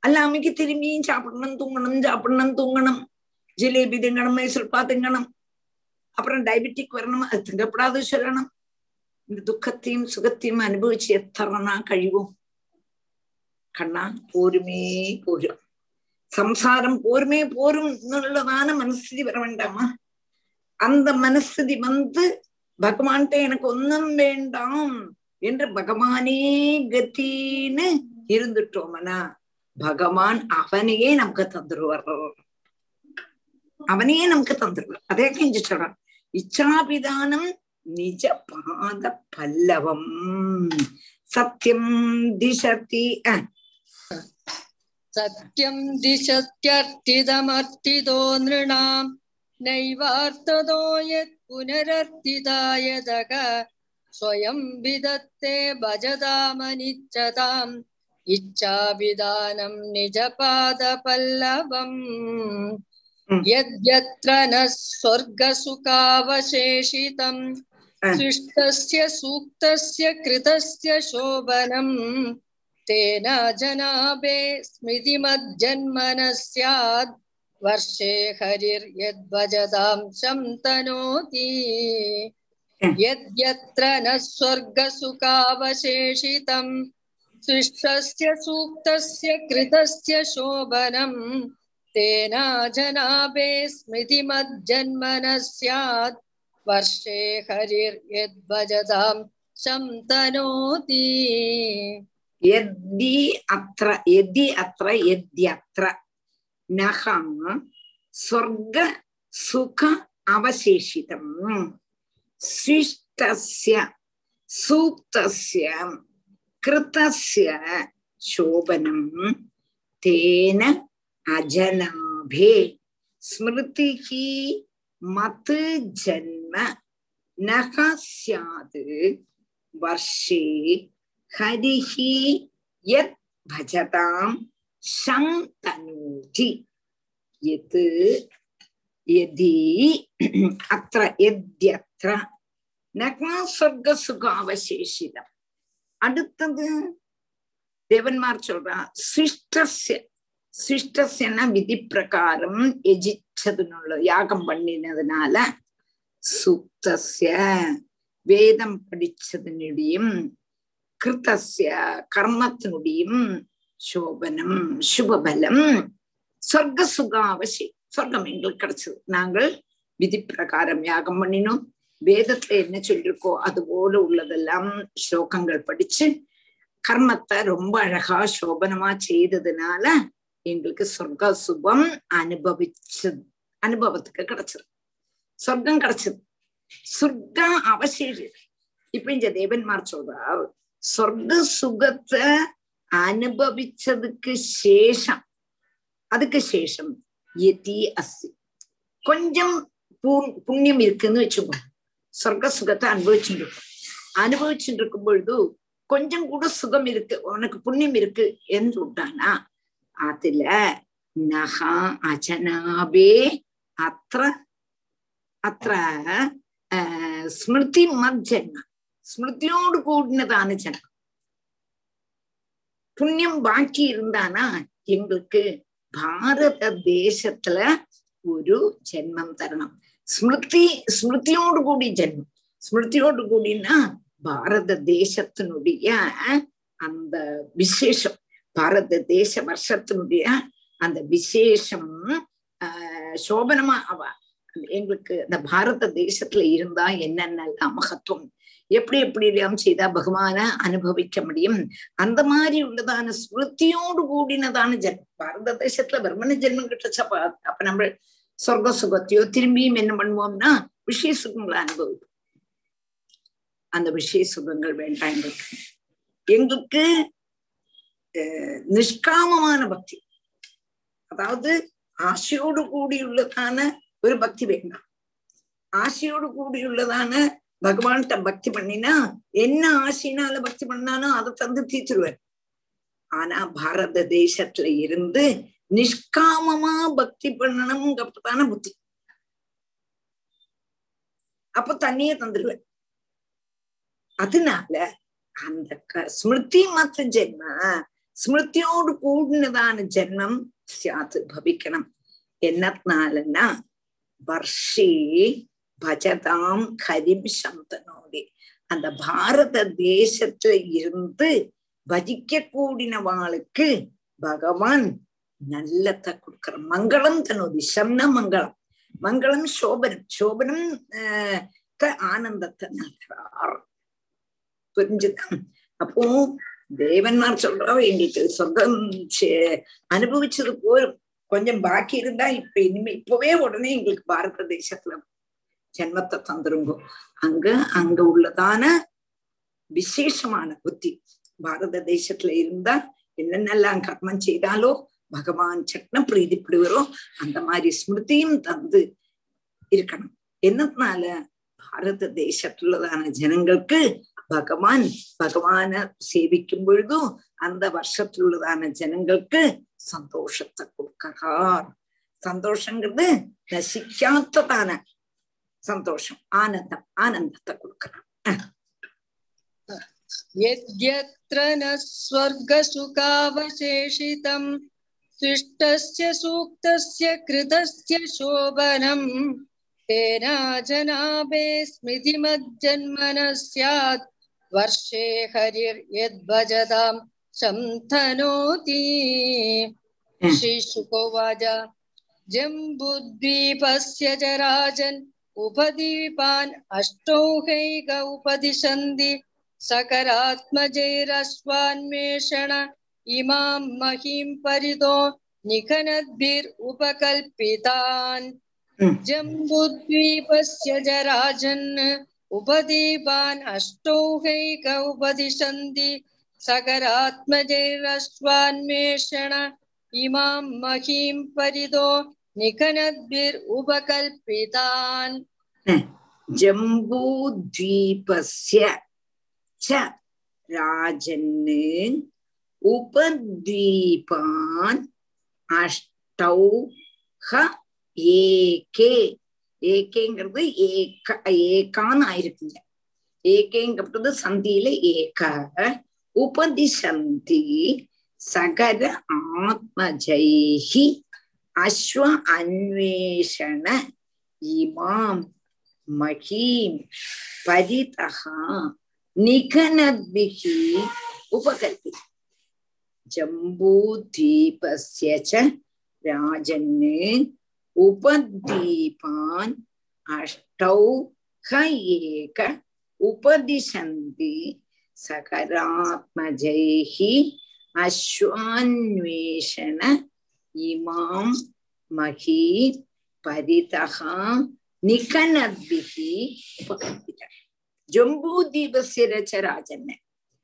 அல்லாமைக்கு திரும்பியும் சாப்பிடணும் தூங்கணும் சாப்பிடணும் தூங்கணும். ஜிலேபி திங்கணும் மைசூர்பா திங்கணும். அப்புறம் டயபெட்டிக் வரணும்? அது திங்கப்படாது சொல்லணும். இந்த துக்கத்தையும் சுகத்தையும் அனுபவிச்சு எத்தரனா கழிவோம்? கண்ணா போருமே போரும் சம்சாரம் போருமே போரும் என்னுள்ளதான மனசுதி வர வேண்டாமா? அந்த மனஸ்தி வந்து பகவான்கிட்ட எனக்கு ஒன்னும் வேண்டாம் என்று பகவானே கத்தின்னு இருந்துட்டோம்னா பகவான் அவனையே நமக்கு தந்துருவார். அவனையே நமக்கு தந்துருவார். அதே கெஞ்சி சொல்றான். இச்சாபிதானம் நிஜ பாத பல்லவம். சத்தியம் திசதி சத்தியம் திசத்யர்த்திதமர்த்திதோ நிருணாம். नृणाम् नैवार्थतो यत् पुनरर्थितायदक स्वयं विदत्ते भजतामनिच्छताम् इच्छाविधानं निजपादपल्लवम् यद्यत्र न स्वर्गसुखावशेषितम् अह. सृष्टस्य सूक्तस्य कृतस्य शोभनम् तेन जनाभे स्मृतिमज्जन्मनः स्यात् वर्षे हरिर्यद्वजदां शं तनोति हाँ। यद्यत्र न स्वर्गसुखावशेषितं शिष्टस्य सूक्तस्य कृतस्य शोभनं तेन जनाभे स्मृतिमज्जन्मनः स्यात् वर्षे हरिर्यद्वजदां शं तनोति यदि अत्र यदि अत्र यद्यत्र। நகா ஸ்வர்க சுக அவசேஷிதம் சிஷ்டஸ்ய சூக்தஸ்ய கிருத்தஸ்ய சோபனம் तेन अजनाभे स्मृति ही मत जन्म न सैद वर्षे हरि यजता சங்கி எது? எதி. அத்த எத்யத்ர. நக்னாஸ்வர்க சுக அவசேஷிதம் அடுத்தது தேவன்மார் சொல்றா சிஷ்டசிய சிஷ்டசியன விதி பிரகாரம் எஜிச்சதுன்னு யாகம் பண்ணினதுனால சூக்தசிய வேதம் படிச்சதுனுடையும் கிருத்தசிய கர்மத்தினுடையும் சோபனம் சுபபலம். சொர்க்க சுகாவசி சொர்க்கம் எங்களுக்கு கிடைச்சது. நாங்கள் விதி பிரகாரம் யாகம் பண்ணினோம். வேதத்துல என்ன சொல்லிருக்கோ அது போல உள்ளதெல்லாம் ஸ்லோகங்கள் படிச்சு கர்மத்தை ரொம்ப அழகா சோபனமா செய்ததுனால எங்களுக்கு சொர்க்க சுபம் அனுபவிச்சது அனுபவத்துக்கு கிடைச்சது. சொர்க்கம் கிடைச்சது. சொர்க்கம் அவசியம். இப்ப இந்த தேவன்மார் சொல்றார் சொர்க்க சுகத்தை അനുഭവിച്ചതുക്ക് ശേഷം அதுக்கு சேஷம் யதி அஸ்தி கொஞ்சம் புண்ணியம் இருக்குன்னு வச்சுக்கோ சொர்க்க சுகத்தை அனுபவிச்சுட்டு இருக்கும் அனுபவிச்சுட்டு இருக்கும் பொழுது கொஞ்சம் கூட சுகம் இருக்கு உனக்கு புண்ணியம் இருக்கு என்று விட்டானா அதுல நகா அஜனாபே அத்த அத்த ஸ்மிருதி மத் ஜென்ம ஸ்மிருதியோடு கூடினதான ஜென்மம் புண்ணியம் பாக்கி இருந்தானா? எங்களுக்கு பாரத தேசத்துல ஒரு ஜென்மம் தரணும். ஸ்மிருதி ஸ்மிருதியோடு கூடி ஜென்மம். ஸ்மிருதியோடு கூடினா பாரத தேசத்தினுடைய அந்த விசேஷம். பாரத தேச வருஷத்தினுடைய அந்த விசேஷம் ஆஹ் சோபனமா அவ எங்களுக்கு இந்த பாரத தேசத்துல இருந்தா என்னென்ன மகத்துவம்? எப்படி எப்படி எல்லாம் செய்தா பகவான அனுபவிக்க முடியும்? அந்த மாதிரி உள்ளதான ஸ்மிருத்தியோடு கூடினதான ஜென்மம் பாரத தேசத்துல பிரம்மண ஜென்மம் கிட்டச்சப்ப அப்ப நம்ம சொர்க்க சுகத்தையோ திரும்பியும் என்ன பண்ணுவோம்னா விஷய சுகங்களை அனுபவிப்போம். அந்த விஷய சுகங்கள் வேண்டாம் எங்களுக்கு. எங்களுக்கு நிஷ்காமமான பக்தி. அதாவது ஆசையோடு கூடியுள்ளதான ஒரு பக்தி வேண்டாம். ஆசையோடு கூடியுள்ளதான பகவான்கிட்ட பக்தி பண்ணினா என்ன ஆசைனால பக்தி பண்ணானோ அதை தந்து தீச்சிருவார் ஆனா பாரத தேசத்துல இருந்து நிஷ்காமமா பக்தி பண்ணணுங்கிறதான புத்தி. அப்ப தண்ணியே தந்துருவேன் அதனால அந்த ஸ்மிருதி மத்த ஜென்ம ஸ்மிருதியோடு கூடினதான ஜென்மம் சாத்து பவிக்கணும். என்னத்தினாலன்னா வர்ஷே பஜதாம் ஹரிம் சந்தனோடி அந்த பாரத தேசத்துல இருந்து பஜிக்க கூடினவாளுக்கு பகவான் நல்லத்தை கொடுக்கிற மங்களம் தனோதி. சம்ன மங்களம். மங்களம் சோபனம். சோபனம் ஆனந்தத்தை நல்கிறார். புரிஞ்சுதான் அப்போ தேவன்மார் சொல்றோம் எங்களுக்கு சொர்க்கம் அனுபவிச்சது போரும் கொஞ்சம் பாக்கி இருந்தா இப்ப இனிமே இப்பவே உடனே எங்களுக்கு பாரத தேசத்துல ஜென்மத்தை தந்துருங்கோ அங்க அங்க உள்ளதான விசேஷமான புத்தி பாரத தேசத்துல இருந்தா என்னென்னலாம் கர்மம் செய்தாலோ பகவான் சட்ன பிரீதிப்படுவரோ அந்த மாதிரி ஸ்மிருதியும் தந்து இருக்கணும் என்னத்தினால பாரத தேசத்துள்ளதான ஜனங்களுக்கு பகவான் பகவான சேவிக்கும் பொழுதும் அந்த வருஷத்துள்ளதான ஜனங்களுக்கு சந்தோஷத்தை கொடுக்கிறார் சந்தோஷங்கிறது நசிக்காத்ததான சந்தோஷம் ஆனந்தம் ஆனந்தத்தை கொடுக்கிறார் यद्यत्र न स्वर्गसुखावशेषितम् सृष्टस्य सूक्तस्य कृतस्य शोभनम् तेन जनाभे स्मृतिमज्जन्मनः स्यात् वर्षे हरिर्यद्भजतां शंथनोति श्रीशुकोवाच जम्बुद्वीपस्य च राजन् उपद्वीपान् अष्टौहैक उपदिशन्ति। सकरात्मजैरश्वान्वेषण इमां महीं परितो निखनद्भिरुपकल्पितान् जम्बुद्वीपस्य च राजन् उपदीपान् अष्टौहैक उपदिशन्ति। सकरात्मजैरश्वान्वेषण इमां महीं परितो निखनद्भिरुपकल्पितान् जम्बूद्वीपस्य च राजन् उपद्वीपान् अष्टौ ह ஏகே ஏகேங்கிறது ஏக ஏகான்னு ஆயிருக்குங்க ஏகேங்கிறது சந்தியில ஏக உபதிசந்தி சகர ஆத்மஜைஹி अश्व अन्वेषण इमां महीं परितः निघनद्भिः उपकल्पि। जम्बूद्वीपस्य अश्वान्वेषण இமாம் மகி பரிதகா நிகனத்பிகி ஜம்பூ தீபஸ்ய ரச்சராஜன்ன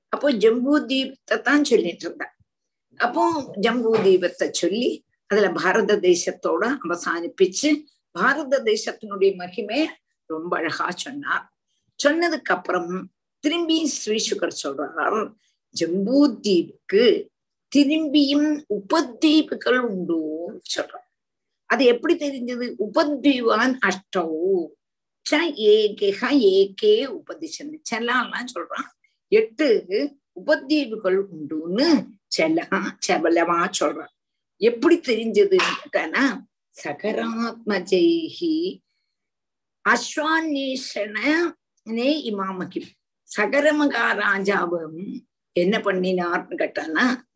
அப்போ ஜம்பூ தீபத்தை தான் சொல்லிட்டு இருந்தா அப்போ ஜம்பூ தீபத்தை சொல்லி அதுல பாரத தேசத்தோட அவசானிப்பிச்சு பாரத தேசத்தினுடைய மகிமை ரொம்ப அழகா சொன்னார். சொன்னதுக்கு அப்புறம் திரும்பி ஸ்ரீ சுகர் சொல்றார் ஜம்பூ தீவுக்கு திரும்பியும் உபத்தீபுகள் உண்டு? சொல்றோம். அது எப்படி தெரிஞ்சது? உபத்வீவான் அஷ்டௌ. ஏகேக ஏகே உபதிசந்து செல்லாம் சொல்றான். எட்டு உபத்தீபுகள் உண்டுன்னு செல்லா செவலமா சொல்றான். எப்படி தெரிஞ்சதுன்னா சகராத்மஜைஹி அஸ்வான்வேஷனே இமாமகி. சகரமகா ராஜாவும் என்ன பண்ணினார்னு கேட்டானா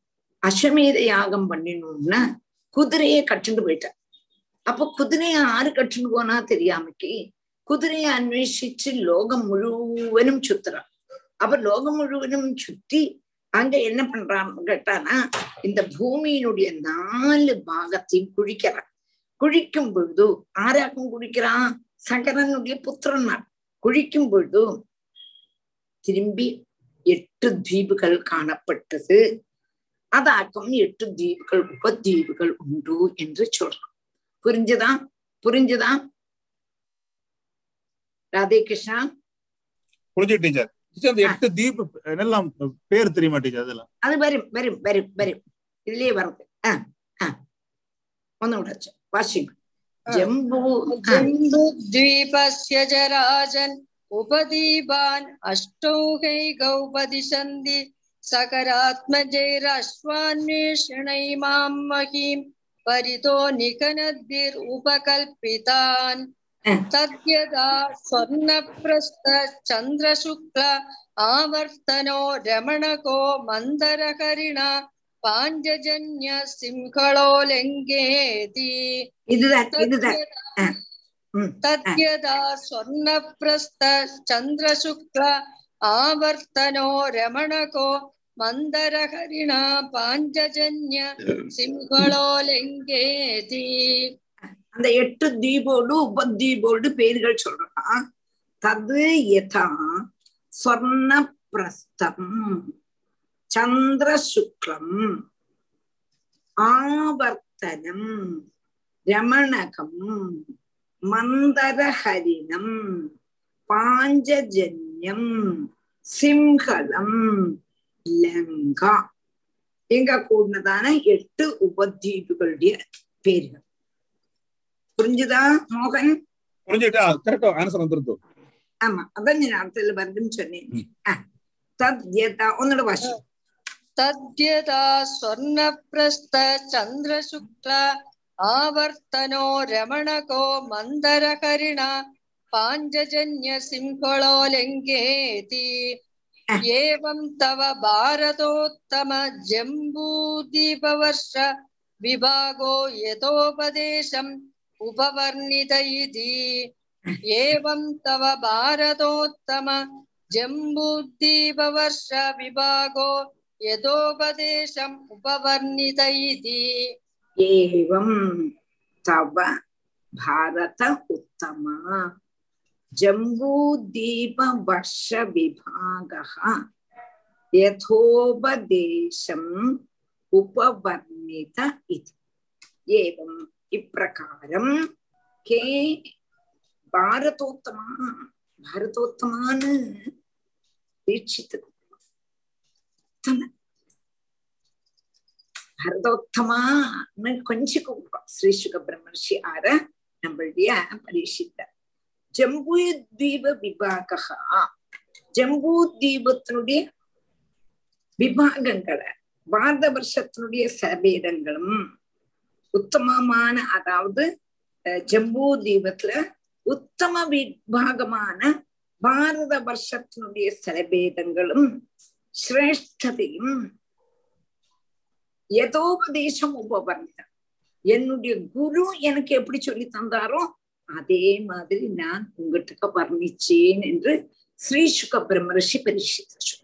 அஸ்வமேத யாகம் பண்ணினோம்னா குதிரையை கட்டுண்டு போயிட்டார். அப்ப குதிரையை ஆறு கட்டுண்டு போனா தெரியாமக்கு குதிரையை அன்வேஷிச்சு லோகம் முழுவதும் சுத்துறான். அப்ப லோகம் முழுவதும் சுத்தி அங்க என்ன பண்றான்னு கேட்டானா இந்த பூமியினுடைய நாலு பாகத்தையும் குழிக்கிறான். குழிக்கும் பொழுது ஆராக்கும் குழிக்கிறான் சங்கரனுடைய புத்திரனார் குழிக்கும் பொழுது திரும்பி எட்டு தீபுகள் காணப்பட்டது. அதாக்கம் எட்டு தீவுகள் உபத்தீவுகள் உண்டு என்று சொல்றோம் புரிஞ்சுதா? புரிஞ்சுதா? ராதே கிருஷ்ணா புரிஞ்சு டீச்சர் டீச்சர் எட்டு தீபு எல்லாம் பேர் தெரியுமா டீச்சர் அதெல்லாம்? அது வரும் வரும் வரும் வரும். இதுலயே வருது ஒன்னு கூட வாஷிங் ஜம்பு ஜம்பு द्वीपस्य जराजन् उपदीपान् अष्टौहै अष्टौहैगौपदिशन्ति सकरात्मजैरश्वान्वेषणैमां महीम् परितो निकनद्भिरुपकल्पितान् तद्यदा स्वर्णप्रस्थचन्द्रशुक्ल आवर्तनो रमणको मन्दरहरिणा पाञ्जजन्य सिंहलोलङ्घेति இதுதான் இதுதான் तद्यदा स्वर्णप्रस्थचन्द्रशुक्ल आवर्तनो रमणको मन्दरहरिणा पाञ्जजन्य सिंहलोलङ्घेति அந்த எட்டு தீபோடு உபதீபோடு பேர்கள் சொல்றான் தது யதா ஸ்வர்ண பிரஸ்தம் சந்திர சுக்லம் ஆவர்த்தனம் ரமணகம் மந்தரஹரிணம் சைன்யம் சிம்ஹலம் லங்கா. எங்க கூடினதான எட்டு உபத்வீபுகளுடைய பேர்கள். புரிஞ்சுதா மோகன்? ஆமா அதான் நீ அர்த்தத்துல வருதுன்னு சொன்னேன். தத் ஏதா உன்னோட வாஷம் तद्यदा आवर्तनो रमणको मन्दरहरिणा पाञ्जजन्य सिंहलोलङ्घेति एवं तव भारतोत्तम जम्बूदीपवर्ष विभागो यतोपदेशम् उपवर्णित इति एवं तव भारतोत्तम जम्बूद्दीपवर्ष विभागो यदोपदेशम् उपवर्णित इति एवं तव भारत उत्तमा जम्बूदीपवर्षविभागः यथोपदेशम् उपवर्णित इति एवम् இப்பிரகாரம் கே பாரதோத்தமா பாரதோத்தமான்னு தீட்சித்து பரதோத்தமான்னு கொஞ்சம் கூப்பிடுறோம் ஸ்ரீசுக பிரம்மர்ஷி ஆர நம்மளுடைய பரீட்சித்த ஜம்பு விபாகா ஜம்பூதீபத்தினுடைய விபாகங்களை பாரத வருஷத்தினுடைய சபேதங்களும் உத்தமமான அதாவது ஜம்பு தீபத்துல உத்தம விபாகமான பாரத வருஷத்தினுடைய சலபேதங்களும் சிரேஷ்டதையும் எதோபதேசம் உபவர்ணிதம் என்னுடைய குரு எனக்கு எப்படி சொல்லி தந்தாரோ அதே மாதிரி நான் உங்ககிட்ட வர்ணிச்சேன் என்று ஸ்ரீ சுக பிரம்மரிஷி பரிசித்த சொல்ல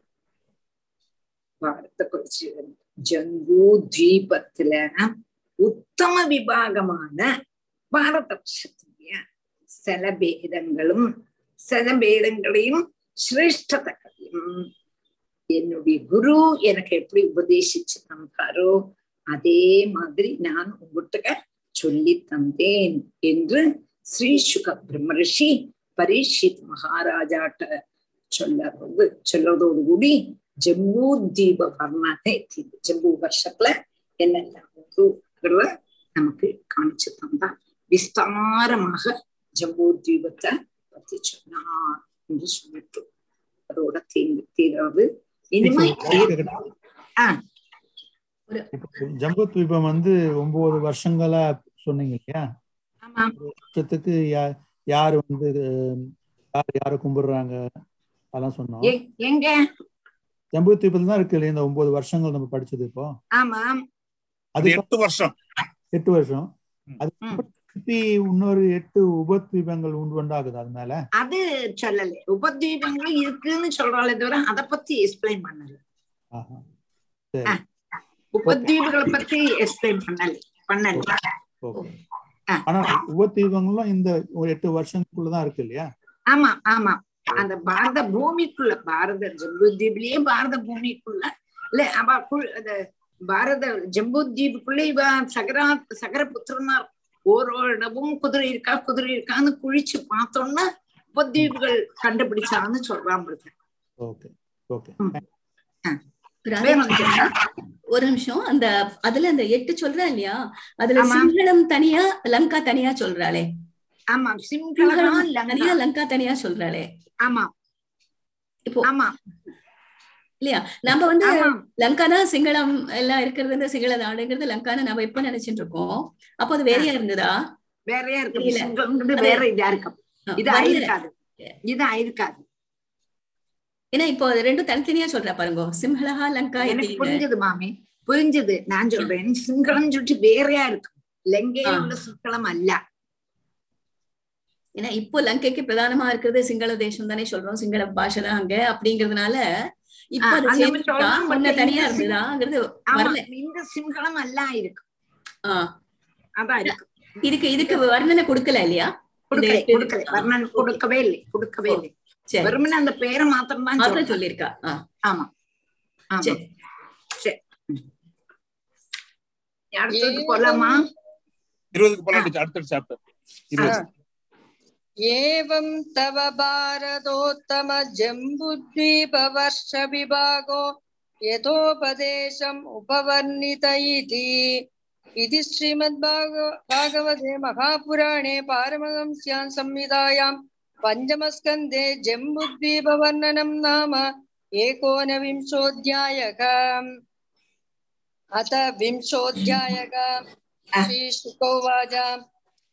குறிச்சு ஜங்கு தீபத்துல உத்தம விபாகமான பாரத வருஷத்துடைய சில பேதங்களும் சில பேதங்களையும் சிரேஷ்டத்தையும் என்னுடைய குரு எனக்கு எப்படி உபதேசிச்சு தந்தாரோ அதே மாதிரி நான் உங்ககிட்ட சொல்லி தந்தேன் என்று ஸ்ரீ சுக பிரம்மரிஷி பரீட்சித் மகாராஜாட்ட சொல்றது சொல்றதோடு கூடி ஜம்பு தீப வர்ணனை ஜம்பு வருஷத்துல என்னெல்லாம் நமக்கு காமிச்சு தந்தா. விஸ்தாரமாக ஜம்பு தீபத்தை பத்தி சொன்னார் என்று சொல்லிட்டு அதோட தீர்ந்து தீராது. இனிமே ஜம்பு தீபம் வந்து ஒன்பது வருஷங்களா சொன்னீங்க இல்லையா? யா- யாரு வந்து யார் யாரை கும்பிடுறாங்க? அதெல்லாம் சொன்னோம். எங்க? ஜம்பு தீபத்துல தான் இருக்கு இல்லையா இந்த ஒன்பது வருஷங்கள் நம்ம படிச்சது இப்போ? ஆமா. அது எட்டு வருஷம். எட்டு வருஷம். அது திருப்பி இன்னொரு எட்டு உபத்வீபங்கள் உண்டு உண்டாகுது அது மேல? அது சொல்லல. உபதீபங்களும் இருக்குன்னு சொல்றாளே தவிர அத பத்தி எக்ஸ்பிளைன் பண்ணல. ஆஹா. சரி. உபதீபங்களை பத்தி எக்ஸ்பிளைன் பண்ணல. பண்ணல. ஓகே. ஆனா உபதீபங்களும் இந்த ஒரு எட்டு வருஷத்துக்குள்ளதான் இருக்கு இல்லையா? ஆமா ஆமா. அந்த பாரத பூமிக்குள்ள பாரத ஜம்புதீப்லயே பாரத பூமிக்குள்ள இல்ல அவ அந்த பாரத ஜம்புதீபுக்குள்ள இவ சகரா சகர புத்திரனார். ஒரு இடமும் குதிரை இருக்கா குதிரை இருக்கான்னு குழிச்சு பார்த்தோம்னா உபதீபுகள் கண்டுபிடிச்சான்னு சொல்றான். Okay okay. ஒரு நிமிஷம். அந்த அதுல அந்த எட்டு சொல்றா இல்லையா? அதுல. சிங்களம் தனியா லங்கா தனியா சொல்றாளே. ஆமா. சிங்களம். தனியா லங்கா. தனியா சொல்றாளே. ஆமா. இப்போ ஆமா. இல்லையா? நம்ம வந்து ஆமா. லங்கா தான் சிங்களம் எல்லாம் இருக்கிறது சிங்கள நாடுங்கிறது லங்கான்னு நம்ம இப்ப நினைச்சிட்டு இருக்கோம். அப்போ அது வேறையா இருந்ததா? வேறையா இருக்கும் வேற இதா இருக்கும் இது. ஆயிருக்காது இது ஆயிருக்காது ஏன்னா இப்போ ரெண்டும் தனித்தனியா சொல்றா பாருங்க. சிம்ஹலஹா லங்கா எனக்கு. புரிஞ்சது மாமி. புரிஞ்சது. நான் சொல்றேன். சிங்களம் சொல்லிட்டு வேறையா இருக்கும். லங்கையில. உள்ள சிங்களம் அல்ல. ஏன்னா இப்போ லங்கைக்கு பிரதானமா இருக்கிறது சிங்கள தேசம் தானே சொல்றோம். சிங்கள பாஷை தான் அங்க. அப்படிங்கறதுனால இப்போ முன்ன தனியா இருந்ததாங்கிறது வரல. இந்த சிங்களம் அல்ல இருக்கு. அதான் இதுக்கு இதுக்கு வர்ணனை கொடுக்கல இல்லையா? கொடுக்கவே இல்லை. கொடுக்கவே இல்லை. வெறுமனே அந்த பேரை மாத்திரம் தான் சொல்லியிருக்கா ஆமா சரி அடுத்ததுக்கு போலாமா இருபதுக்கு போலாம் அடுத்த சாப்டர் ఏవం తవ భారతోత్తమ జంబుద్వీపవర్ష విభాగో యథోపదేశం ఉపవర్ణిత ఇది ఇది శ్రీమద్భాగ భాగవతే మహాపురాణే పారమహంస్యాం సంహితాయాం पञ्चमस्कन्धे जम्बुद्वीपवर्णनं नाम एकोनविंशोऽध्यायः अथ विंशोऽध्यायः श्रीशुकोवाच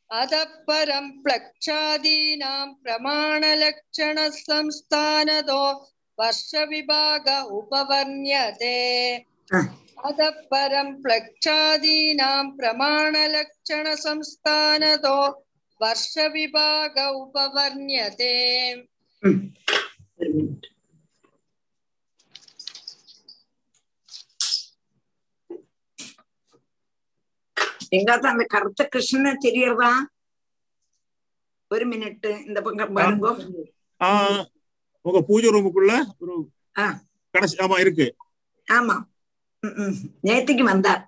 अतः परं प्लक्षादीनां प्रमाणलक्षणसंस्थानतो वर्षविभाग उपवर्ण्यते अतः परं प्लक्षादीनां प्रमाणलक्षणसंस्थानतो वर्षविभाग उपवर्ण्यते ஒரு minute. எங்காத்த அந்த கருத்த கிருஷ்ணனை தெரியறதா ஒரு மினிட் இந்த பக்கம் பாருங்க ஆஹ் உங்க பூஜை ரூமுக்குள்ள ஒரு ஆ. கடைசி ஆமா இருக்கு ஆமா ம், ம். நேத்திக்கு வந்தார்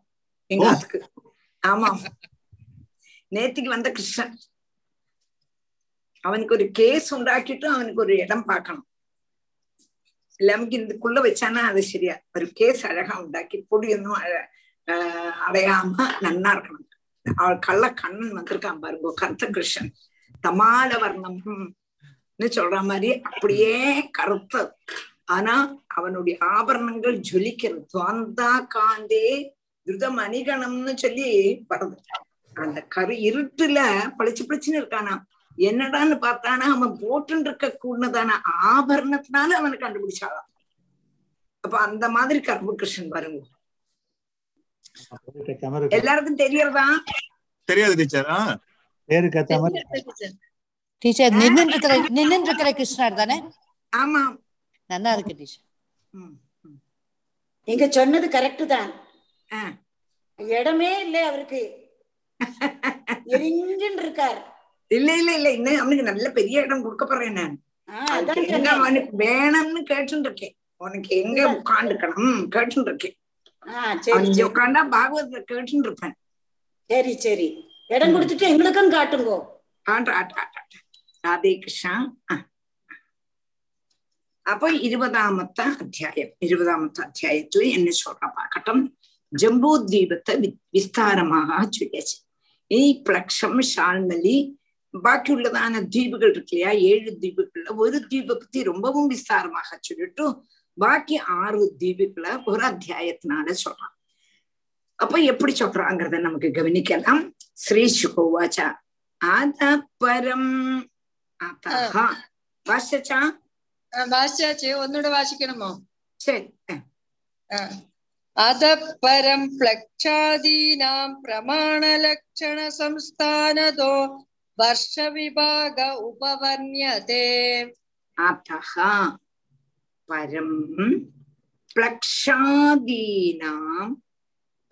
எங்காத்துக்கு ஆமா நேத்திக்கு வந்த கிருஷ்ணன் அவனுக்கு ஒரு கேஸ் உண்டாக்கிட்டு அவனுக்கு ஒரு இடம் பார்க்கணும். நமக்கு இதுக்குள்ள வச்சானா அது சரியா? ஒரு கேஸ் அழகா உண்டாக்கி பொடியொன்னும் அழ- அடையாம நன்னா இருக்கணும். அவள் கள்ள கண்ணன் வந்திருக்கான் பாருங்க கருத்த கிருஷ்ணன் தமால வர்ணம்னு சொல்ற மாதிரி அப்படியே கருத்து. ஆனா அவனுடைய ஆபரணங்கள் ஜொலிக்கிறது. துவந்தா காந்தே திருத மணிகணம்னு சொல்லி வருது. அந்த கரு இருட்டுல பளிச்சு பளிச்சுன்னு இருக்கானா என்னடான்னு பார்த்தானா? அவன் போட்டு இருக்க கூடதான ஆபரணத்தினால அவனை கண்டுபிடிச்சாளாம். அப்ப அந்த மாதிரி கருப்பு கிருஷ்ணன் பாருங்க எல்லாருக்கும் தெரியறதா? தெரியாது டீச்சர் டீச்சர் நின்னு இருக்கிற நின்னு இருக்கிற கிருஷ்ணர் தானே? ஆமா. நல்லா இருக்கு டீச்சர் நீங்க சொன்னது கரெக்ட் தான். இடமே இல்லை அவருக்கு. எரிஞ்சுன்னு இருக்கார் இல்ல இல்ல இல்ல. இன்னும் அவனுக்கு நல்ல பெரிய இடம் கொடுக்க போறேன் நான். எங்க அவனுக்கு வேணும்னு கேட்டுன்னு இருக்கேன் உனக்கு எங்க உட்காந்துக்கணும் கேட்டுன்னு இருக்கேன் உட்காண்டா பாகவத கேட்டுன்னு இருப்பேன் சரி. சரி இடம் கொடுத்துட்டு எங்களுக்கும் காட்டுங்கோ. ராதே கிருஷ்ணா. அப்போ இருபதாமத்த அத்தியாயம். இருபதாமத்த அத்தியாயத்துல என்ன சொல்றா பார்க்கட்டும் ஜம்பூத்வீபத்தை விஸ்தாரமாக சொல்லியாச்சு இனி பிளக்ஷம் ஷால்மலி பாக்கியுள்ளதான தீபுகள் இருக்கு இல்லையா? ஏழு தீபுகள்ல ஒரு தீப பத்தி ரொம்பவும் விஸ்தாரமாக சொல்லிட்டு பாக்கி ஆறு தீபுகளை ஒரு அத்தியாயத்தினால சொல்றான். அப்ப எப்படி சொல்றாங்கிறத நமக்கு கவனிக்கலாம். ஸ்ரீ சுகோவாச்சா. அத பரம் வாசிச்சா வாசிச்சாச்சு. ஒன்னோட வாசிக்கணுமோ? சரி. अतः परं प्लक्षादीनां प्रमाणलक्षणसंस्थानदो वर्षविभाग उपवर्ण्यते अतः परम् प्लक्षादीनां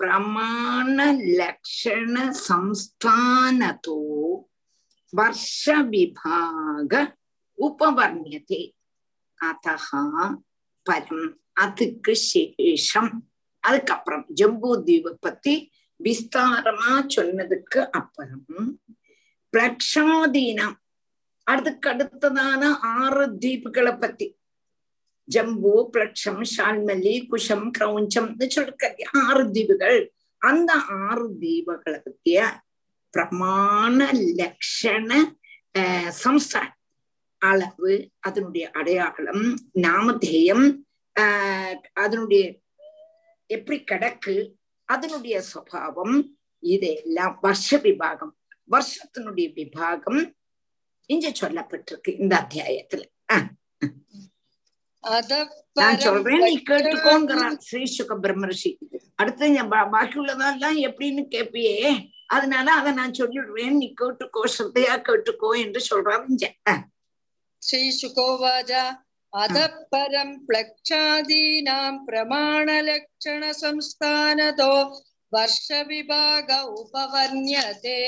प्रमाणलक्षणसंस्थानतो वर्षविभाग उपवर्ण्यते अतः परम् அதுக்கு சேஷம் அதுக்கப்புறம் ஜம்பு தீப பத்தி விஸ்தாரமா சொன்னதுக்கு அப்புறம் பிரக்ஷாதீனம். அதுக்கு அடுத்ததான ஆறு தீபுகளை பத்தி. ஜம்பு பிளக்ஷம் ஷால்மல்லி குஷம் கிரௌஞ்சம்னு சொல்லிருக்க ஆறு தீபுகள். அந்த ஆறு தீபங்களை பத்திய பிரமாண லட்சண ஆஹ், சம்ஸ்தான் அளவு அதனுடைய அடையாளம் நாமதேயம் ஆஹ், அதனுடைய எப்படி கிடக்கு அதனுடைய சுவாவம் இதெல்லாம் வருஷ விபாகம். வருஷத்தினுடைய விபாகம் இங்க சொல்லப்பட்டிருக்கு இந்த அத்தியாயத்துல. நான் சொல்றேன் நீ கேட்டுக்கோங்கிறான் ஸ்ரீ சுக பிரம்மரிஷி அடுத்து பாக்கி உள்ளதெல்லாம் எப்படின்னு கேப்பியே? அதனால அதை நான் சொல்லிடுவேன் நீ கேட்டுக்கோ ஸ்ரத்தையா கேட்டுக்கோ என்று சொல்றான் ஸ்ரீ சுகோவாஜா அதப்பரம் பிளக்ஷாதீனாம் பிரமாண லட்சண சம்ஸ்தானதோ வருஷ விபாக உபவர்ணியதே.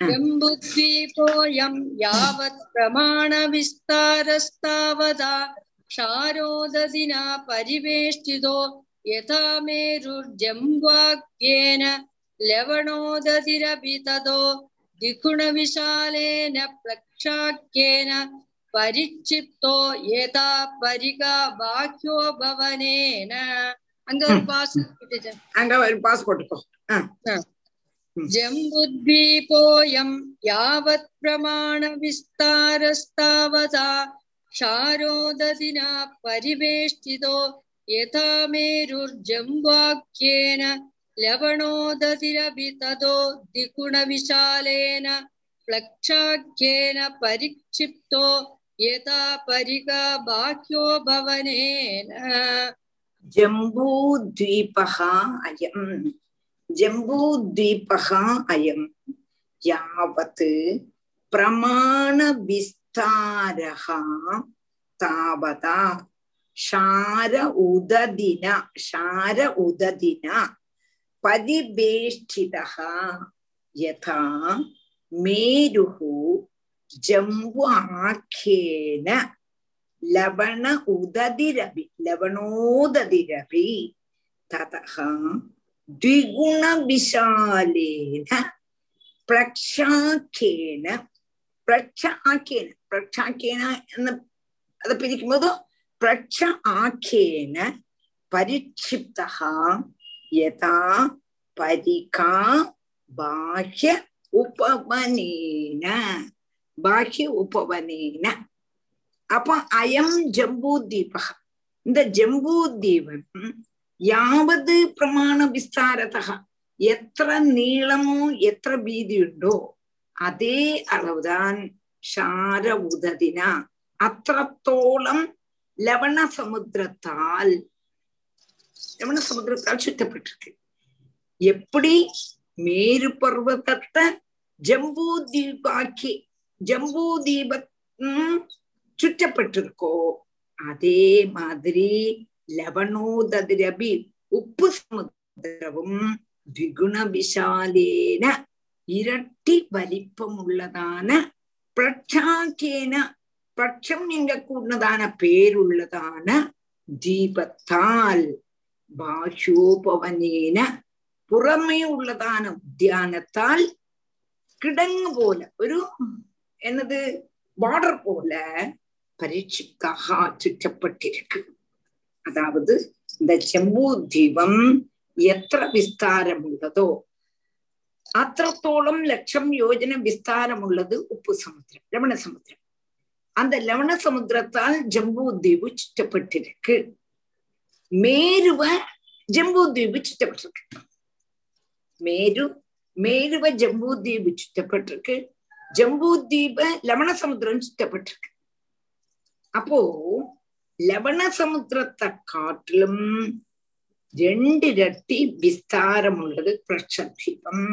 जम्बुद्वीपोऽयं यावत् प्रमाणविस्तारस्तावदा क्षारोदधिना परिवेष्टितो यथा मेरुर्जम्बाख्येन लवणोदधिरपि ततो द्विगुणविशालेन प्लक्षाख्येन परिक्षिप्तो यथा परिगा बाह्यो भवनेन அங்க ஒரு பாஸ் அங்க ஒரு பாஸ் போட்டுக்கோ ஆஹ், जम्बुद्वीपोऽयं यावत् प्रमाणविस्तारस्तावता क्षारोदधिना परिवेष्टितो यथा मेरुर्जम्बाख्येन लवणोदधिरपि ततो द्विगुणविशालेन प्लक्षाख्येन परिक्षिप्तो यथा परिगा बाह्यो भवनेन जम्बूद्वीपः अयम् जम्बूद्वीपः अयम् यावत् प्रमाणविस्तारः तावता शार उददिन शार उददिन परिवेष्टितः यथा मेरुः जम्बु आख्येन लवण उदधिरपि लवणोदधिरपि ततः द्विगुणविशालेन പ്രക്ഷാഖ്യേന പ്രക്ഷ ആഖ്യേന പ്രക്ഷാഖ്യേന എന്ന് അത് പിരിക്കുമ്പോൾ പ്രക്ഷ ആഖ്യേന പരിക്ഷിപ്ത യഥാ പരികാ ബാഹ്യ ഉപവനേന ബാഹ്യ ഉപവനേന അപ്പൊ അയം ജംബൂദ്വീപ இந்த ஜம்பூதீபம் യാവത് പ്രമാണ വിസ്താരത എത്ര നീളമോ എത്ര വീതിയുണ്ടോ അതേ അളവുതാൻ ஷார உததினா அத்தோளம் லவண சமுத்திரத்தால் லவண சமுத்திரத்தால் சுத்தப்பட்டிருக்கு எப்படி மேரு பர்வதத்தை ஜம்பூ தீபாக்கி ஜம்பூ தீபம் சுற்றப்பட்டிருக்கோ அதே மாதிரி ലവണോദരപി ഉപ്പ് സമുദ്രവും ദ്വിഗുണവിശാലേന ഇരട്ടി വലിപ്പമുള്ളതാണ് പ്രക്ഷാഖ്യേന പക്ഷം നിന്റെ കൂടുന്നതാണ് പേരുള്ളതാണ് ദീപത്താൽ ഭാഷ്യോപവനേന പുറമേ ഉള്ളതാണ് ഉദ്യാനത്താൽ കിടങ്ങ് പോലെ ഒരു എന്നത് ബോർഡർ പോലെ പരീക്ഷിക്കാഹ ചുറ്റപ്പെട്ടിരിക്കും அதாவது இந்த செம்பு தீபம் எத்திர விஸ்தாரம் உள்ளதோ அத்திரத்தோளம் லட்சம் யோஜன விஸ்தாரம் உள்ளது உப்பு சமுத்திரம் லவண சமுத்திரம் அந்த லவண சமுத்திரத்தால் ஜம்பு தீவு சுற்றப்பட்டிருக்கு மேருவ ஜம்பு தீவு சுற்றப்பட்டிருக்கு மேரு மேருவ ஜம்பு தீவு சுற்றப்பட்டிருக்கு ஜம்பு தீப லவண சமுத்திரம் சுற்றப்பட்டிருக்கு அப்போ லவண சமுத்திரத்தை காட்டிலும் ரெண்டிரட்டி விஸ்தாரமுள்ளது பிரட்சத்தீபம்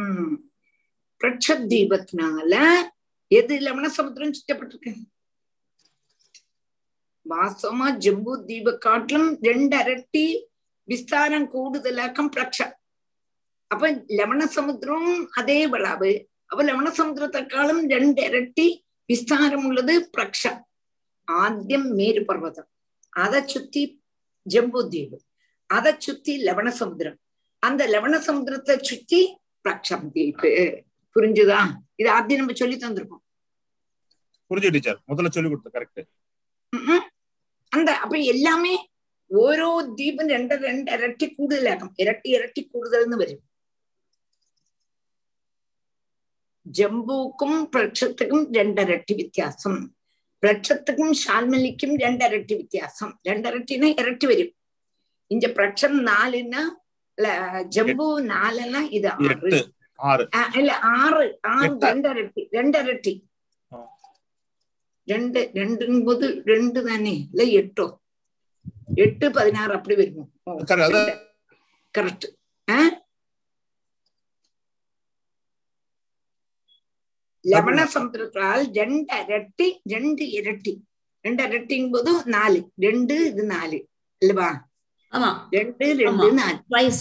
பிரட்சத்தீபத்தினால எது லவண சமுத்திரம் சுற்றப்பட்டிருக்கு வாஸ்தவமா ஜம்பு தீப காட்டிலும் ரெண்டரட்டி விஸ்தாரம் கூடுதலாக்கம் பிரட்ச அப்ப லவண சமுத்திரம் அதே വളവ് അപ്പൊ ലവണസമുദ്രത്തെക്കാളും രണ്ടിരട്ടി വിസ്താരമുള്ളത് പ്രക്ഷ ആദ്യം മേരുപർവ്വതം அதை சுத்தி ஜம்பு தீவு அதை சுத்தி லவண சமுத்திரம் அந்த லவண சமுத்திரத்தை சுத்தி பிரக்ஷம் தீப்பு புரிஞ்சுதா? இது ஆத்தி நம்ம சொல்லி தந்திருக்கோம். புரிஞ்சு டீச்சர் முதல்ல சொல்லி கொடுத்த கரெக்ட் அந்த அப்ப எல்லாமே ഓരോ ദ്വീപും രണ്ട് രണ്ട് ഇരട്ടി കൂടുതലാക്കും ഇരട്ടി ഇരട്ടി കൂടുതൽ എന്ന് വരും ജംബൂക്കും പ്രക്ഷത്തിനും രണ്ടിരട്ടി വ്യത്യാസം പ്രക്ഷത്തിനും ഷാൽമലിക്കും രണ്ടിരട്ടി വ്യത്യാസം രണ്ടിരട്ടിന് ഇരട്ടി വരും ഇഞ്ച പ്രക്ഷം നാലിന് ജംബു നാലിന് ഇത് ആറ് അല്ല ആറ് ആറ് രണ്ടിരട്ടി രണ്ടിരട്ടി രണ്ട് രണ്ടുമ്പത് രണ്ട് തന്നെ അല്ല എട്ടോ എട്ട് പതിനാറ് അപ്പടി വരുന്നു കറക്റ്റ് ഏഹ് லவண சமுத்திரத்தால் ரெண்டு ரெட்டி ரெண்டு இரட்டி. ரெண்டு இரட்டிங் போது நாலு. ரெண்டு இது நாலு. இல்லவா? ரெண்டு ரெண்டு நாலு.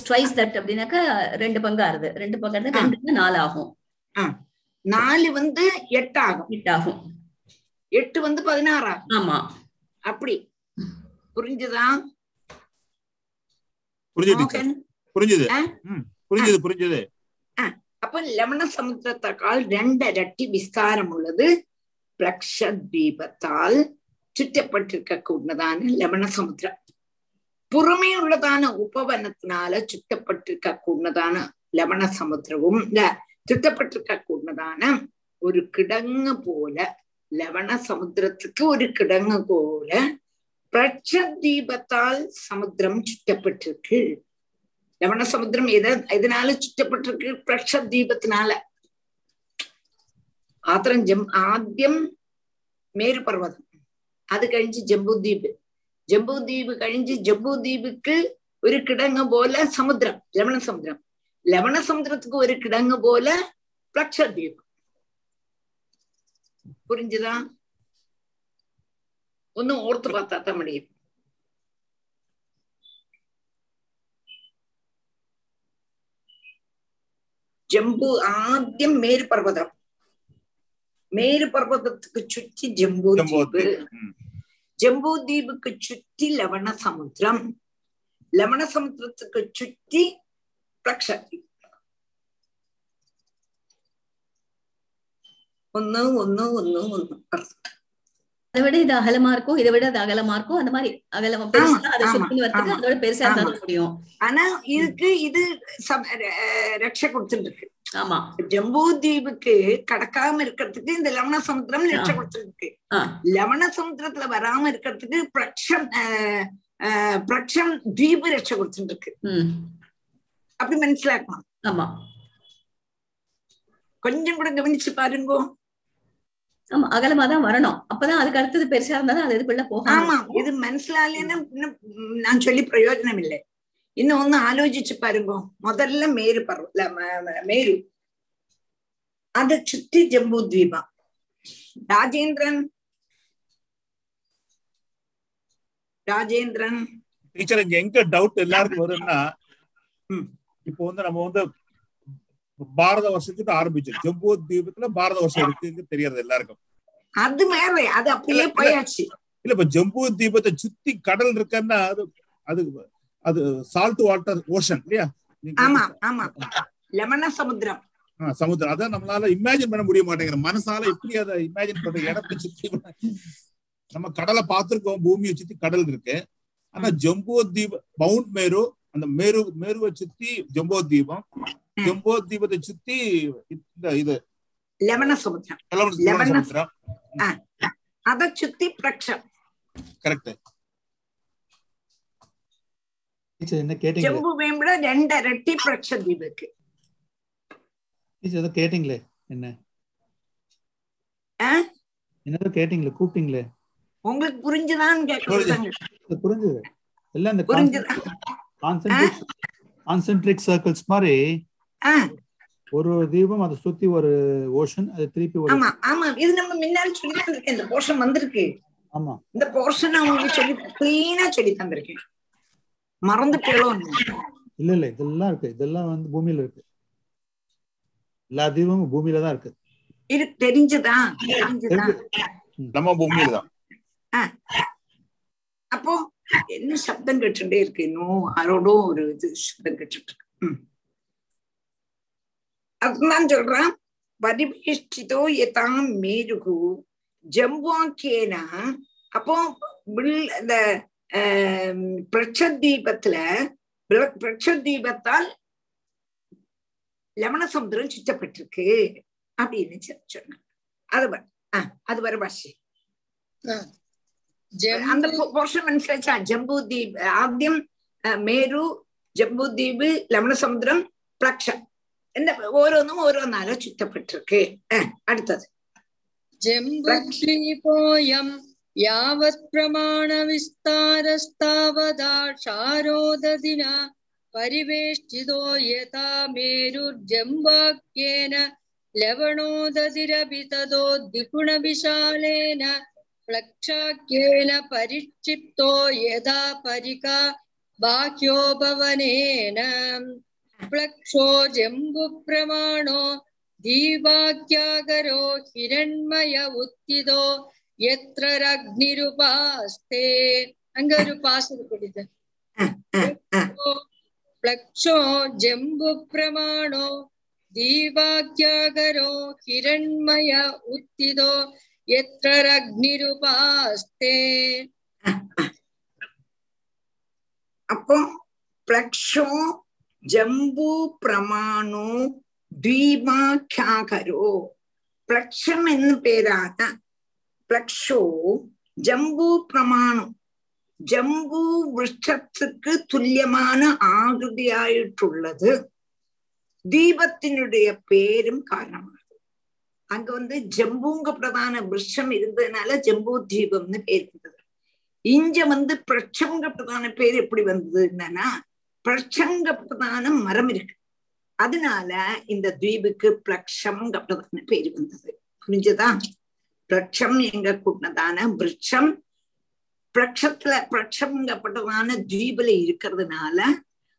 ட்வைஸ் தட் அப்படின்னாக்கா ரெண்டு பங்கு ஆறுது நாலு ஆகும். நாலு வந்து எட்டு ஆகும் எட்டு ஆகும் எட்டு வந்து பதினாறு ஆகும் ஆமா. அப்படி. புரிஞ்சுதா? புரிஞ்சுது புரிஞ்சுது. புரிஞ்சுது புரிஞ்சுது. അപ്പൊ ലവണ സമുദ്രത്തെക്കാൾ രണ്ടരട്ടി വിസ്താരമുള്ളത് ലക്ഷദ്വീപത്താൽ ചുറ്റപ്പെട്ടിരിക്ക കൂടതാണ് ലവണ സമുദ്രം പുറമേ ഉള്ളതാണ് ഉപവനത്തിനാല് ചുറ്റപ്പെട്ടിരിക്ക കൂടതാണ് ലവണ സമുദ്രവും ചുറ്റപ്പെട്ടിരിക്ക കൂടതാണ് ഒരു കിടങ്ങ് പോലെ ലവണ സമുദ്രത്തിക്ക് ഒരു കിടങ്ങ് പോലെ പ്രക്ഷദ്വീപത്താൽ സമുദ്രം ചുറ്റപ്പെട്ടിരിക്കുക லவண சமுத்திரம் எத எதனால சுற்றப்பட்டிருக்கு பிரக்ஷ தீபத்தினால ஆத்திரம் ஜெம் ஆத்தியம் மேரு பர்வதம். അത് കഴിഞ്ഞ് ജംബുദ്വീപ് ജംബുദ്വീപ് കഴിഞ്ഞ് ജംബുദ്വീപിക്ക് ഒരു കിടങ്ങ് പോലെ സമുദ്രം ലവണ സമുദ്രം ലവണ സമുദ്രത്തിക്ക് ഒരു കിടങ്ങ് പോലെ പ്രക്ഷദ്വീപ് புரிஞ்சுதா? ஒன்னும் ஓர்த்து பார்த்தா தான் முடியும். ജംബു ആദ്യം മേരുപർവ്വതം മേരുപർവ്വതത്തിക്ക് ചുറ്റി ജംബൂ ദ്വീപ് ജംബൂദ്വീപുക്ക് ചുറ്റി ലവണ സമുദ്രം ലവണ സമുദ്രത്തിക്ക് ചുറ്റി പ്രക്ഷദ്വീപ് ഒന്ന് ഒന്ന് ഒന്ന് ഒന്ന് അർത്ഥം அதை விட இது அகலமா இருக்கும் இதை விட அது அகலமா இருக்கும் அந்த மாதிரி அகலம் பெருசா அதை சுத்தி வரதுக்கு அதோட பெருசா இருந்தாலும் முடியும். ஆனா இதுக்கு இது ரட்ச கொடுத்துருக்கு ஆமா. ஜம்பு தீவுக்கு கடக்காம இருக்கிறதுக்கு இந்த லவண சமுத்திரம் ரட்ச கொடுத்துருக்கு லவண சமுத்திரத்துல வராம இருக்கிறதுக்கு பிரக்ஷம் பிரக்ஷம் தீபு ரட்ச கொடுத்துருக்கு அப்படி மனசிலாக்கலாம் ஆமா. கொஞ்சம் கூட கவனிச்சு பாருங்க. ஆமா அகலமா தான் வரணும். அப்பதான் அதுக்கு அடுத்தது பெருசா இருந்தாலும் அது இதுக்குள்ள போகும் ஆமா இது மனசிலாலேன்னு நான் சொல்லி பிரயோஜனம் இல்லை. இன்னும் ஒன்னு ஆலோசிச்சு பாருங்க. முதல்ல மேரு பர்வ மேரு. அதை சுத்தி ஜம்பு தீபம் ராஜேந்திரன். ராஜேந்திரன். டீச்சர் எங்க டவுட் எல்லாருக்கும் வரும்னா இப்போ வந்து நம்ம வந்து பாரத வருஷத்துக்கு ஆரம்பிச்சோம் ஜம்பு தீபத்துல பாரத வருஷம் இருக்குன்னு தெரியறது எல்லாருக்கும். அது மேல அது அப்படியே போயாச்சு. இல்ல இப்ப ஜம்பு தீபத்தை சுத்தி கடல் இருக்குன்னா அது அது அது சால்ட் வாட்டர் ஓஷன் இல்லையா? ஆமா ஆமா. லெமன சமுத்திரம். அதான் நம்மளால இமேஜின் பண்ண முடிய மாட்டேங்கிற மனசால எப்படி அதை இமேஜின் பண்ற இடத்தை சுத்தி நம்ம கடலை பார்த்திருக்கோம். பூமியை சுத்தி கடல் இருக்கு. ஆனா ஜம்போ தீப மவுண்ட் மேரு அந்த மேரு மேருவை சுத்தி ஜம்போ தீபம் ஜம்போ தீபத்தை சுத்தி இந்த இது. லெமன சமுத்திரம். அதை சுத்தி பிரக்ஷம். கரெக்ட் டீச்சர் என்ன கேட்டீங்களே? ஜம்புவை விட ரெண்டரட்டி பிரக்ஷ தீபுக்கு ஏதோ கேட்டீங்களே? என்ன? என்னதோ கேட்டீங்களே? கூப்பிட்டீங்களே? உங்களுக்கு புரிஞ்சுதான்னு இது புரிஞ்சுது. எல்லாம் இந்த புரிஞ்சுதா? கான்சென்ட்ரிக் கான்சென்ட்ரிக் சர்க்கிள்ஸ் மாதிரி ஆ, ஒரு ஒரு தீபம் அதை சுத்தி ஒரு ஓஷன் அது திருப்பி ஒரு ஆமா ஆமா. இது நம்ம முன்னாடி சொல்லி தந்திருக்கேன் இந்த போர்ஷன் வந்திருக்கு. ஆமா. இந்த போர்ஷன் உங்களுக்கு சொல்லி கிளீனா சொல்லி தந்திருக்கேன். மறந்துட்டேளோ இல்ல இல்ல. இதெல்லாம் இருக்கு. இதெல்லாம் வந்து பூமியில இருக்கு. எல்லா தீபமும் பூமியில தான் இருக்கு. இது தெரிஞ்சுதா? தெரிஞ்சுதா? நம்ம பூமியில தான். ஆ. அப்போ என்ன சப்தம் கேட்டுட்டே இருக்கு இன்னும்? ஆரோடோ ஒரு இது சப்தம் கேட்டுட்டு இருக்கு. அதுதான் சொல்றான் பரிபேஷ்டிதோ எதாம் மேருகு ஜம்புவாக்கியன அப்போ இந்த பிரட்சதீபத்துல பிரட்சதீபத்தால் லவண சமுத்திரம் சுற்றப்பட்டிருக்கு. அப்படின்னு சொன்னாங்க அது வர அது வர பாஷி. அந்த പോർഷൻ മനസ്സിലാച്ചാ ജംബൂദ്വീപ് ആദ്യം മേരു ജംബൂദ്വീപ് ലവണസമുദ്രം പ്ലക്ഷ എന്റെ ഓരോന്നും ഓരോന്നാലോ ചുറ്റപ്പെട്ടിരിക്ക് അടുത്തത് ജംബൂദ്വീപോയം യാവത് പ്രമാണ വിസ്താരസ്താവതാ ക്ഷാരോദതിന പരിവേഷ്ടിതോ യഥാ മേരുർജംവാക്യേന ലവണോദതിരപി തദോ ദ്വിഗുണവിശാലേന प्लक्षाख्येन परिक्षिप्तो यथा परिका बाह्यो भवनेन प्लक्षो जम्बुप्रमाणो दीवाख्याकरो हिरण्मय उत्थितो यत्र रग्निरुपास्ते அங்க ஒரு பாசம் கொடுத்து प्लक्षो जम्बुप्रमाणो दीवाख्याकरो हिरण्मय उत्थितो यत्र ரக்னிருபாஸ்தே அப்போ பிளக்ஷோ ஜம்பு பிரமாணோ ദ്വീപാഖ്യാകരോ പ്ലക്ഷം എന്ന് പേരാത്ത പ്ലക്ഷോ ജംബു പ്രമാണം ജംബു വൃക്ഷത്തിക്ക് തുല്യമാണ് ആകൃതിയായിട്ടുള്ളത് ദീപത്തിനുടേ പേരും കാരണമാണ് அங்க வந்து ஜம்பூங்க பிரதான விருஷம் இருந்ததுனால ஜம்பூ தீபம்னு பேர் இருந்தது இங்க வந்து பிரச்சங்க பிரதான பேர் எப்படி வந்தது என்னன்னா பிரச்சங்க பிரதான மரம் இருக்கு. அதனால இந்த தீபுக்கு பிரக்ஷங்க பிரதான பேர் வந்தது. புரிஞ்சதா? பிரக்ஷம் எங்க கூட்டினதான? விருட்சம். பிரக்ஷத்துல பிரக்ஷங்கப்பட்டதான தீபுல இருக்கிறதுனால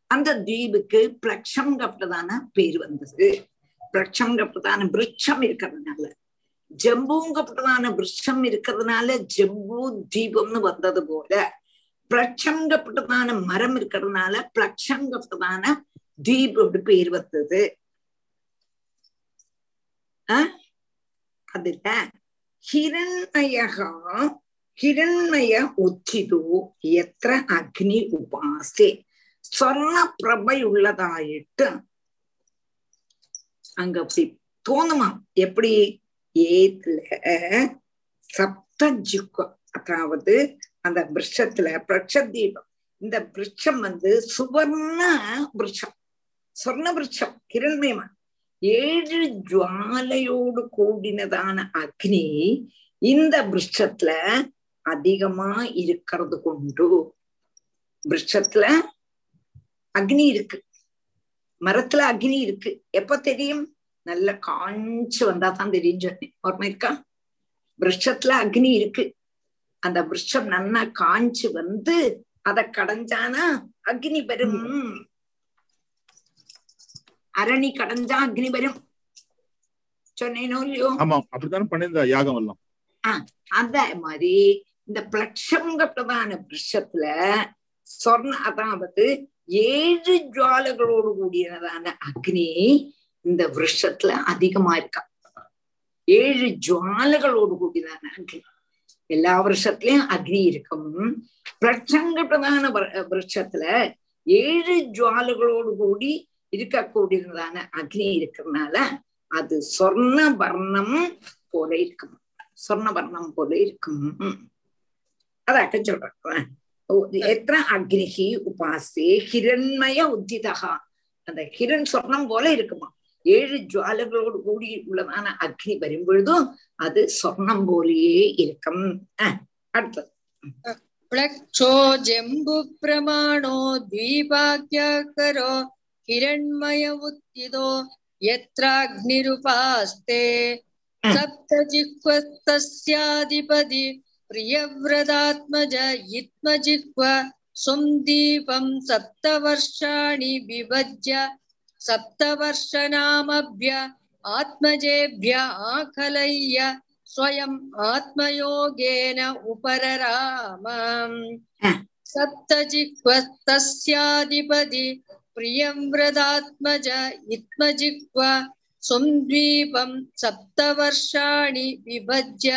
அந்த தீபுக்கு பிளக்ஷங்கப்பட்டதான பேர் வந்தது. பிரட்சம்ங்கப்பட்டதான விருட்சம் இருக்கிறதுனால. ஜம்புங்கப்பட்டதான விருட்சம் இருக்கிறதுனால ஜம்பு தீபம்னு வந்தது போல பிரட்சங்கப்பட்டதான மரம் இருக்கிறதுனால பிரட்சங்கப்பட்டதான தீபோடு பேர் வந்தது. அதுல ஹிரண்மயகா ஹிரண்மய உத்திதோ எத்த அக்னி உபாசே. சொர்ண பிரபையுள்ளதாயிட்டு அங்க அப்படி தோணுமா? எப்படி? ஏத்துல சப்தஜுக்கம் அதாவது அந்த விருஷத்துல பிரட்சதீபம் இந்த விரட்சம் வந்து சுவர்ண விரட்சம். சொர்ண விரட்சம் கிரண்மயமா ஏழு ஜுவாலையோடு கூடினதான அக்னி இந்த விரட்சத்துல அதிகமா இருக்கிறது கொண்டு விரட்சத்துல அக்னி இருக்கு. மரத்துல அக்னி இருக்கு. எப்ப தெரியும்? நல்ல காஞ்சு வந்தா தான் தெரியும் சொன்னேன். ஓர்மை இருக்கா? விருஷத்துல அக்னி இருக்கு. அந்த விருஷம் நன்னா காஞ்சு வந்து அத கடைஞ்சானா அக்னி வரும் அரணி கடைஞ்சா அக்னி வரும் சொன்னேனோ இல்லையோ? ஆமா அப்படித்தானே பண்ணிருந்தா யாகம் எல்லாம். ஆஹ் அந்த மாதிரி இந்த பிளக்ஷங்கப்பட்டதான விருஷத்துல சொர்ண அதாவது ஏழு ஜுவாலைகளோடு கூடியதான அக்னி இந்த விருஷத்துல அதிகமா இருக்கா? ஏழு ஜுவாலைகளோடு கூடியதான அக்னி. எல்லா வருஷத்துலயும் அக்னி இருக்கும். பிரச்சங்கப்பட்டதான விருஷத்துல ஏழு ஜுவாலைகளோடு கூடி இருக்கக்கூடியதான அக்னி இருக்கிறதுனால அது சொர்ண வர்ணம் போல இருக்கும். சொர்ண வர்ணம் போல இருக்கும். அதாக்க சொல்றேன். எத்த அக்னிகி உபாசே ஹிரண்மய உத்திதகா அந்த ஹிரண் சொர்ணம் போல இருக்குமா? ஏழு ஜுவாலைகளோடு கூடி உள்ளதான அக்னி வரும்பொழுதும் அது சொர்ணம் போலேயே இருக்கும். அடுத்தது. प्लक्षो जम्बुप्रमाणो द्विभाग्याकरो हिरण्मय उत्थितो यत्राग्निरुपास्ते सप्तजिह्वस्तस्याधिपति प्रियव्रतात्मज इत्मजिह्व सुन्दीपं सप्तवर्षाणि विभज्य सप्तवर्षनामभ्य आत्मजेभ्य आकलय्य स्वयम् आत्मयोगेन उपरराम सप्तजिह्वस्तस्याधिपति प्रियं व्रतात्मज इत्मजिह्व सुन्द्वीपं सप्तवर्षाणि विभज्य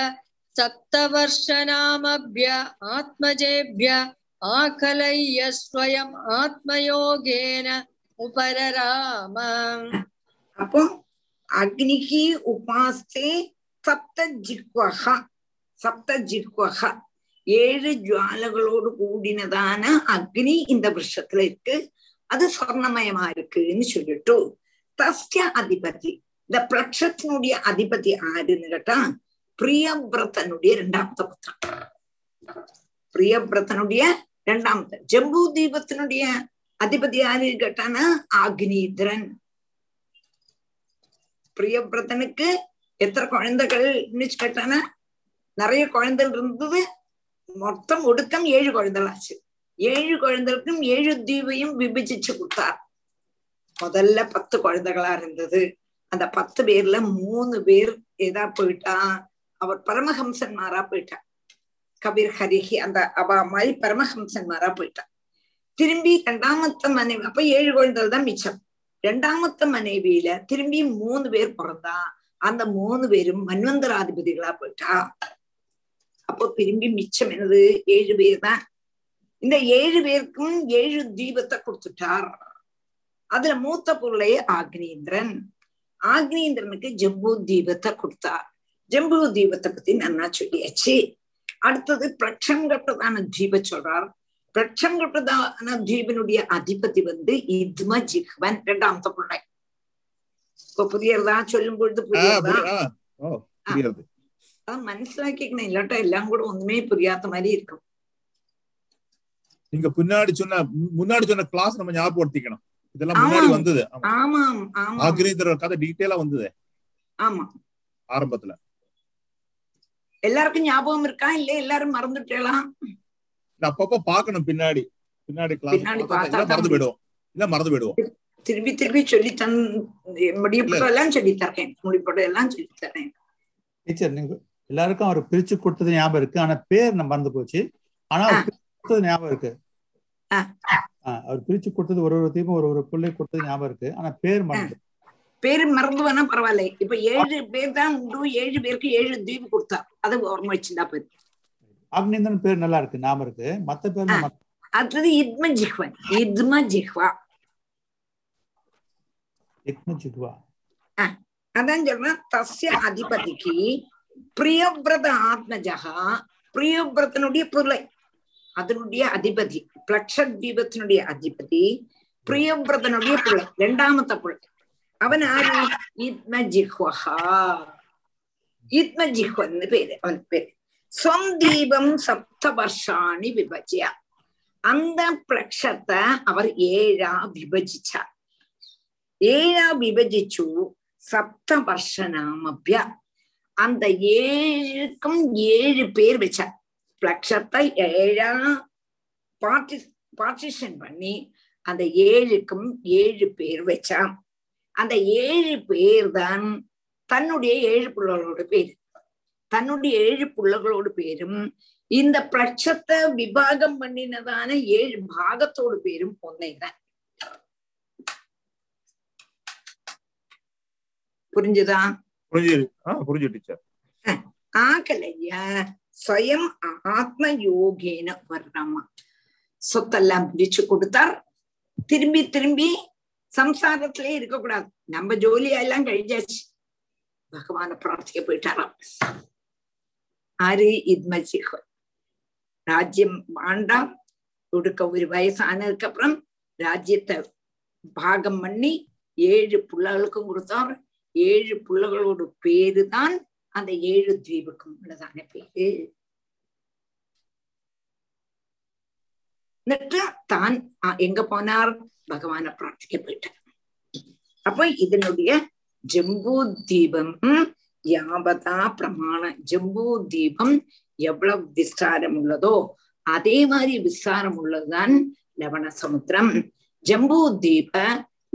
सप्तवर्षनामभ्य आत्मजेभ्य आकलय्य स्वयम् आत्मयोगेन उपरराम அப்போ அக்னிகி உபாஸ்தே சப்த ஜிக்வக சப்த ஜிக்வக ஏழு ஜுவாலகளோடு கூடினதான அக்னி இந்த வருஷத்துல இருக்கு அது சொர்ணமயமா இருக்குன்னு சொல்லிட்டு தஸ்ய அதிபதி இந்த பிளக்ஷத்தினுடைய அதிபதி ஆருன்னு கேட்டா பிரியபிரதனுடைய இரண்டாமத்த புத்திரன் பிரியபிரதனுடைய இரண்டாமத்த ஜம்பு தீபத்தினுடைய அதிபதி யாரு கேட்டானா? ஆக்னீதரன் பிரியபிரதனுக்கு எத்தனை குழந்தைகள்னு கேட்டானா? நிறைய குழந்தைகள் இருந்தது. மொத்தம் ஒடுக்கம் ஏழு குழந்தைகள் ஆச்சு. ஏழு குழந்தைகளுக்கும் ஏழு தீவையும் விபிச்சிச்சு கொடுத்தார். முதல்ல பத்து குழந்தைகளா இருந்தது. அந்த பத்து பேர்ல மூணு பேர் ஏதா போயிட்டா? அவர் பரமஹம்சன்மாரா போயிட்டா கபீர் ஹரிஹி அந்த அவா மாதிரி பரமஹம்சன்மாரா போயிட்டா திரும்பி ரெண்டாமத்த மனைவி அப்ப ஏழு குழந்தைகள் தான் மிச்சம். ரெண்டாமத்த மனைவியில திரும்பி மூணு பேர் பிறந்தா அந்த மூணு பேரும் மன்வந்தராதிபதிகளா போயிட்டா. அப்போ திரும்பி மிச்சம் என்னது? ஏழு பேர் தான். இந்த ஏழு பேருக்கும் ஏழு தீபத்தை கொடுத்துட்டார். அதுல மூத்த பொருளை ஆக்னேந்திரன். ஆக்னேந்திரனுக்கு ஜம்பு தீபத்தை கொடுத்தார். ஜம்பு தீபத்தை பத்தி நன்னா சொல்லியாச்சு. அடுத்தது பிரட்சங்கட்டதான தீப சொல்றார். பிரட்சங்கட்டதான தீபனுடைய அதிபதி வந்து இத்ம ஜிஹ்வன் ரெண்டாமத்த பிள்ளை இப்ப புரியறதா சொல்லும் பொழுது புரியறதா புரியுது அதான் மனசிலாக்கிக்கணும். இல்லாட்டா எல்லாம் கூட ஒண்ணுமே புரியாத மாதிரி இருக்கும். நீங்க பின்னாடி சொன்ன முன்னாடி சொன்ன கிளாஸ் நம்ம ஞாபகப்படுத்திக்கணும். இதெல்லாம் முன்னாடி வந்தது. ஆமாம் ஆமா ஆக்னீந்திர கதை டீட்டெயிலா வந்தது. ஆமா ஆரம்பத்துல. எல்லாருக்கும் ஞாபகம் இருக்கா? இல்ல எல்லாரும் மறந்துட்டேலாம் அப்பப்ப பாக்கணும் பின்னாடி. பின்னாடி பின்னாடி கிளாஸ் பார்த்தா மறந்து போயிடுவோம். இல்ல மறந்து போயிடுவோம். திருப்பி திருப்பி சொல்லி தன் முடியப்பட எல்லாம் சொல்லி தரேன் முடிப்பட எல்லாம் சொல்லி தரேன் டீச்சர் நீங்க எல்லாருக்கும் அவர் பிரிச்சு கொடுத்தது ஞாபகம் இருக்கு. ஆனா பேர் நம்ம மறந்து போச்சு. ஆனா கொடுத்தது ஞாபகம் இருக்கு. அவர் பிரிச்சு கொடுத்தது ஒரு ஒரு தீபம் ஒரு ஒரு பிள்ளை கொடுத்தது ஞாபகம் இருக்கு. ஆனா பேர் மறந்து. பேரு மறந்து வேணா பரவாயில்ல. இப்ப ஏழு பேர் தான் உண்டு. ஏழு பேருக்கு ஏழு தீபு கொடுத்தா. அது ஓர்ம வச்சுட்டா போயிரு. அக்னிந்தன் பேர் நல்லா இருக்கு ஞாபகம் இருக்கு. மத்த பேர் அடுத்தது இத்ம ஜிஹ்வன். இத்ம ஜிஹ்வா. இத்ம ஜிஹ்வா. அதான் சொல்றேன். தஸ்ய அதிபதிக்கு பிரியவிரத ஆத்மஜகா பிரியவிரதனுடைய பிள்ளை அதனுடைய அதிபதி. பிளக்ஷ தீபத்தினுடைய அதிபதி. பிரியவிரதனுடைய பிள்ளை ரெண்டாமத்த பிள்ளை அவன் ஆறு இத்மஜிஹ்வஹா இத்மஜிஹ்வன்னு பேரு அவனுக்கு பேரு சொந்தீபம் சப்த வருஷாணி விபஜியா அந்த பிரக்ஷத்தை அவர் ஏழா விபஜிச்சார் ஏழா விபஜிச்சு சப்த வருஷ நாமபிய அந்த ஏழுக்கும் ஏழு பேர் வச்சார் பிளக்ஷத்தை ஏழா பார்ட்டி பார்ட்டிஷன் பண்ணி அந்த ஏழுக்கும் ஏழு பேர் வச்சான் அந்த ஏழு பேர் தான் தன்னுடைய ஏழு பிள்ளைகளோட பேர். தன்னுடைய ஏழு பிள்ளைகளோட பேரும் இந்த பிரட்சத்தை விபாகம் பண்ணினதான ஏழு பாகத்தோடு பேரும் பொன்னைதான். புரிஞ்சுதா? புரிஞ்சு ஆகலைய? சுயம் ஆத்ம யோகேன வர்ணமா. சொத்தெல்லாம் பிரிச்சு கொடுத்தார். திரும்பி திரும்பி சம்சாரத்திலே இருக்கக்கூடாது நம்ம ஜோலியெல்லாம் கழிஞ்சாச்சு பகவான பிரார்த்திக்க போயிட்டாராம் ஆரு இத்மஜிஹன் ராஜ்யம் வேண்டாம் கொடுக்க ஒரு வயசானதுக்கு அப்புறம் ராஜ்யத்தை பாகம் பண்ணி ஏழு பிள்ளைகளுக்கும் கொடுத்தார் ஏழு பிள்ளைகளோட பேரு தான் அந்த ஏழு தீவுக்கும் உள்ளதான பேரு എന്നിട്ട് താൻ എങ്ക പോനാർ பகவான பிரார்த்திக்க போயிட்டேன் அப்ப இதனுடைய ஜம்பூ தீபம் யாவதா பிரமாண ஜம்பூ தீபம் எவ்வளவு விஸ்தாரம் உள்ளதோ அதே மாதிரி விஸ்தாரம் உள்ளதுதான் லவண சமுத்திரம். ஜம்பூ தீப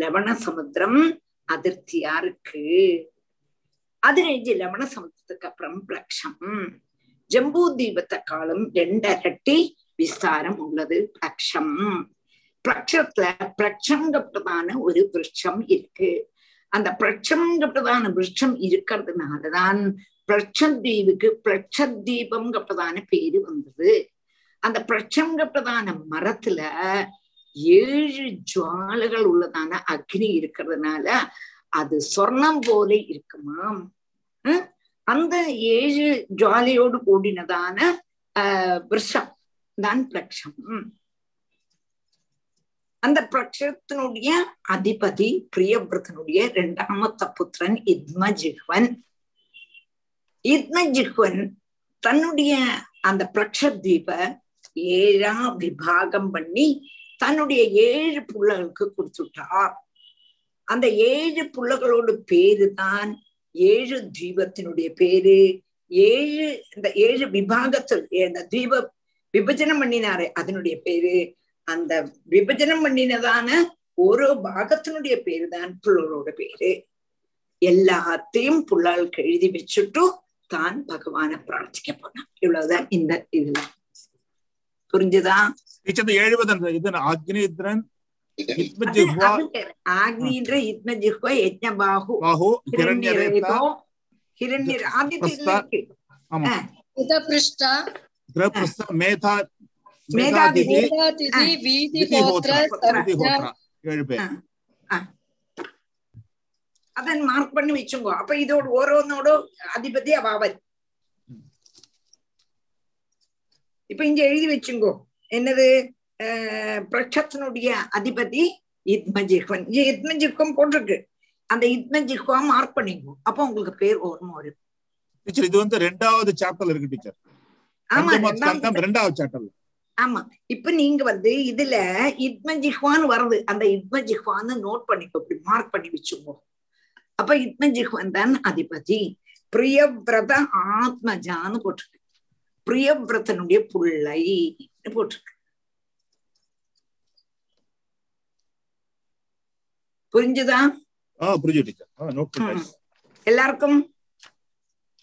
லவண சமுத்திரம் அதிர்த்தியா இருக்கு அது நெஞ்சு லவண சமுத்திரத்துக்கு அப்புறம் பிளக்ஷம் ஜம்பூ தீபத்தை காலம் ரெண்டரட்டி விஸ்தாரம் உள்ளது பிளக்ஷம் பிளக்ஷத்துல பிரச்சங்கப்பட்டதான ஒரு விருட்சம் இருக்கு. அந்த பிரட்சங்கப்பட்டதான விருட்சம் இருக்கிறதுனாலதான் பிரட்சத்தீவுக்கு பிரட்சத்தீபம்ங்கப்பட்டதான பேரு வந்தது. அந்த பிரட்சங்கப்பட்டதான மரத்துல ஏழு ஜுவாலைகள் உள்ளதான அக்னி இருக்கிறதுனால அது சொர்ணம் போல இருக்குமாம் அந்த ஏழு ஜுவாலையோடு கூடினதான ஆஹ் விஷம் தான் பிரக்ஷம். அந்த பிரக்ஷத்தினுடைய அதிபதி பிரியவிரதனுடைய இரண்டாமத்த புத்திரன் இத்மஜிஹ்வன். இத்மஜிஹ்வன் தன்னுடைய அந்த பிரக்ஷத்வீப ஏழா விபாகம் பண்ணி தன்னுடைய ஏழு புள்ளகளுக்கு கொடுத்துட்டார். அந்த ஏழு புள்ளகளோட பேரு தான் ஏழு தீபத்தினுடைய பேரு. ஏழு இந்த ஏழு விபாகத்தில் இந்த தீப விபஜனம் பண்ணினாரு அதனுடைய பேரு. அந்த விபஜனம் பண்ணினதான ஒரு பாகத்தினுடைய பேரு தான் புள்ளரோட பேரு. எல்லாத்தையும் புள்ளாளுக்கு எழுதி வச்சுட்டு தான் பகவான பிரார்த்திக்க போனான். இவ்வளவுதான் இந்த இதுல. புரிஞ்சுதா? எழுபதன் அக்னித்ரன் மேதா ஏழு பேர் அதன் மார்க் பண்ணி வச்சுங்கோ அப்ப இதோட ஓரோனோட அதிபதி அவாவன் இப்ப இங்க எழுதி வச்சுங்கோ என்னது பிரட்சத்தினுடைய அதிபதி இத்மஜிஹ்வன் இங்க இத்மஜிஹ்வம் போட்டிருக்கு அந்த இத்மஜிஹ்வா மார்க் பண்ணிங்கோ அப்போ உங்களுக்கு பேர் ஓர்ம வரும் டீச்சர் இது வந்து ரெண்டாவது சாப்டர்ல இருக்கு டீச்சர் ஆமா ரெண்டாவது சாப்டர்ல ஆமா. இப்ப நீங்க வந்து இதுல இத்மஜிஹ்வான்னு வருது அந்த இத்மஜிஹ்வான்னு நோட் பண்ணிக்கோ. இப்படி மார்க் பண்ணி வச்சுக்கோ. அப்ப இத்மஜிஹ்வன் தான் அதிபதி. பிரியவிரத ஆத்மஜான்னு போட்டிருக்கு. பிரியவிரதனுடைய புள்ளை போட்டிருக்கு. புரிஞ்சுதா? புரிஞ்சு எல்லாருக்கும்?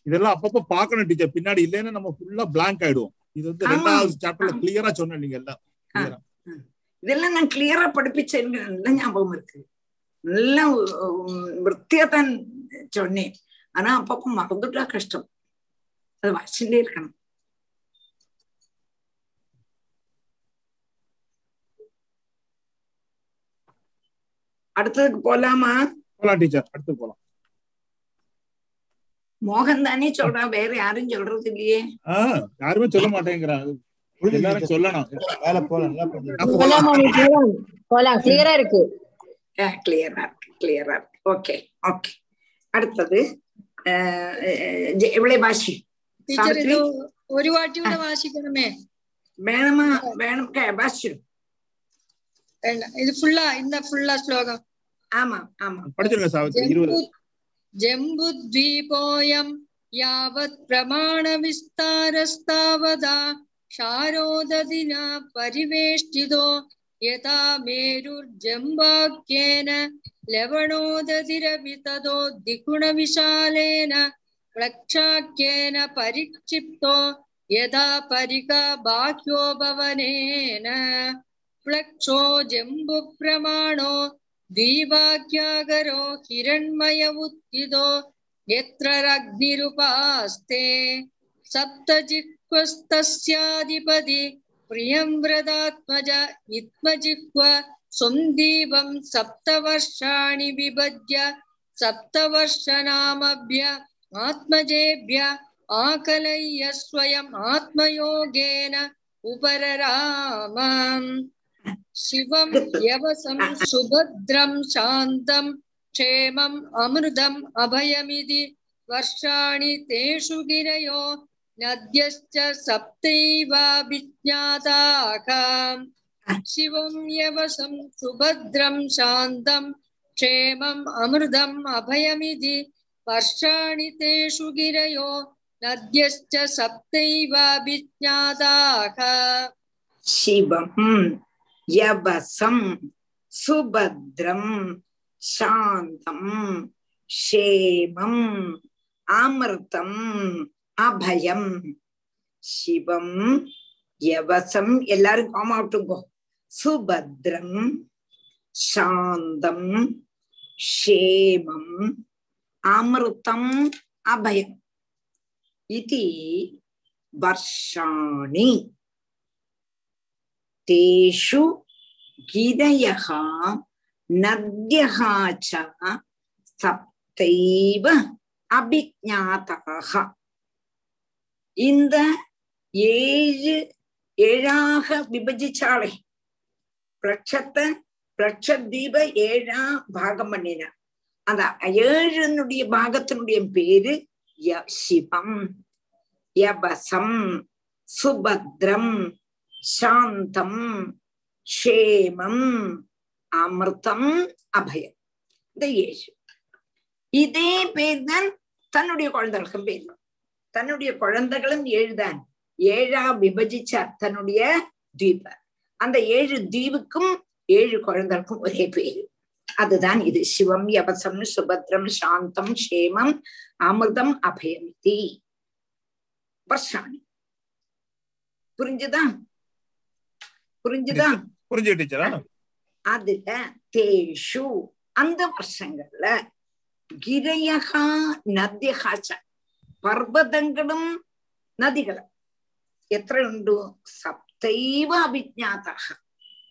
இதெல்லாம் அப்பப்ப பாக்கணும் டீச்சர் பின்னாடி இல்லைன்னா நம்ம ஃபுல்லா பிளாங்க் ஆயிடுவோம். இது வந்து ரெண்டாவது சாப்டர்ல கிளியரா சொன்ன நீங்க எல்லாம். இதெல்லாம் நான் கிளியரா படிப்பிச்சேன். நல்ல ஞாபகம் இருக்கு. நல்ல விற்த்தியா தான் சொன்னேன். ஆனா அப்பப்ப மறந்துட்டா கஷ்டம். அது வாசிச்சுட்டே இருக்கணும். அடுத்ததுக்கு போலாமா? போலாம் டீச்சர் அடுத்து போலாம். மோகன் தானே சொல்றான் வேற யாரும் சொல்றது இல்லையே ஆஹ் யாருமே சொல்ல மாட்டேங்கிறாங்க எல்லாரும் சொல்லணும் வேலை போலாம் நல்லா போலாம் போலாம் கிளியரா இருக்கு கிளியரா இருக்கு கிளியரா இருக்கு ஓகே ஓகே അടുത്തത് ഏർ, ഏർ, ജെ- എവിടെ ഭാഷി ടീച്ചർ ഇത് സാവിത്രി ഒരു വാട്ടി കൂടെ വാശിക്കണമേ വേണമാ വേണം കേ ഭാഷി വേണ്ട ഇത് ഫുള്ളാ ഇന്ന ഫുള്ളാ ശ്ലോകം ആമാ ആമാ படிச்சிருங்க जम्बुद्वीपोऽयं यावत् प्रमाणविस्तारस्तावदा शारोदधिना परिवेष्टितो यथा मेरुर्जम्बाक्येन लवणोदधिरपि ततो द्विगुणविशालेन प्रक्षाक्येन परिक्षिप्तो यदा परिका बाह्यो भवनेन प्लक्षो जम्बुप्रमाणो दीवाख्यागरो हिरण्मय उत्थितो यत्र रग्निरुपास्ते सप्तजिह्वस्तस्याधिपति प्रियं व्रदात्मज इत्मजिह्व सुन्दीपं सप्तवर्षाणि विभज्य सप्तवर्षनामभ्य आत्मजेभ्य आकलय्य स्वयम् आत्मयोगेन उपररामम् शिवं यवसं सुभद्रं शान्तं क्षेमम् अमृतम् अभयमिति वर्षाणि तेषु गिरयो नद्यश्च सप्तैवाभिज्ञाताः शिवं यवसं सुभद्रं शान्तं क्षेमम् अमृतम् अभयमिति वर्षाणि तेषु गिरयो नद्यश्च सप्तैवाभिज्ञाताः யவசம் சுபத்ரம் சாந்தம் ஷேமம் அமிர்தம் அபயம். சிவம் யவசம் எல்லாரும் காமா விட்டுங்கோ. சுபத்ரம் சாந்தம் ஷேமம் அமிர்தம் அபயம். இது வர்ஷாணி. தேஷு கிதயக நத்யகா ச சப்தைவ அபிஜாதாக இந்த ஏழு ஏழாக விபஜிச்சாளே. பிரட்சத்தை பிரட்சத்தீப ஏழா பாகம் பண்ணினார் அந்த ஏழுனுடைய பாகத்தினுடைய பேரு ய சிவம் யபசம் சுபத்ரம் சாந்தம் க்ஷேமம் அமிர்தம் அபயம் இந்த ஏசு இதே பேர் தான் தன்னுடைய குழந்தைகளுக்கும் பேர். தன்னுடைய குழந்தைகளும் ஏழுதான். ஏழா விபஜிச்சார் தன்னுடைய தீப. அந்த ஏழு தீவுக்கும் ஏழு குழந்தைகளுக்கும் ஒரே பேரு. அதுதான் இது. சிவம் யவசம் சுபத்ரம் சாந்தம் க்ஷேமம் அமிர்தம் அபயம் தி வருஷாணி. புரிஞ்சுதா? புரிஞ்சுதா புரிஞ்சு டீச்சரா அதுல தேஷு அந்த வருஷங்கள்ல கிரையகா நதியகாச்ச பர்வதங்களும் நதிகளும் എത്ര ഉണ്ട് സപ്തൈവ അഭിജ്ഞാത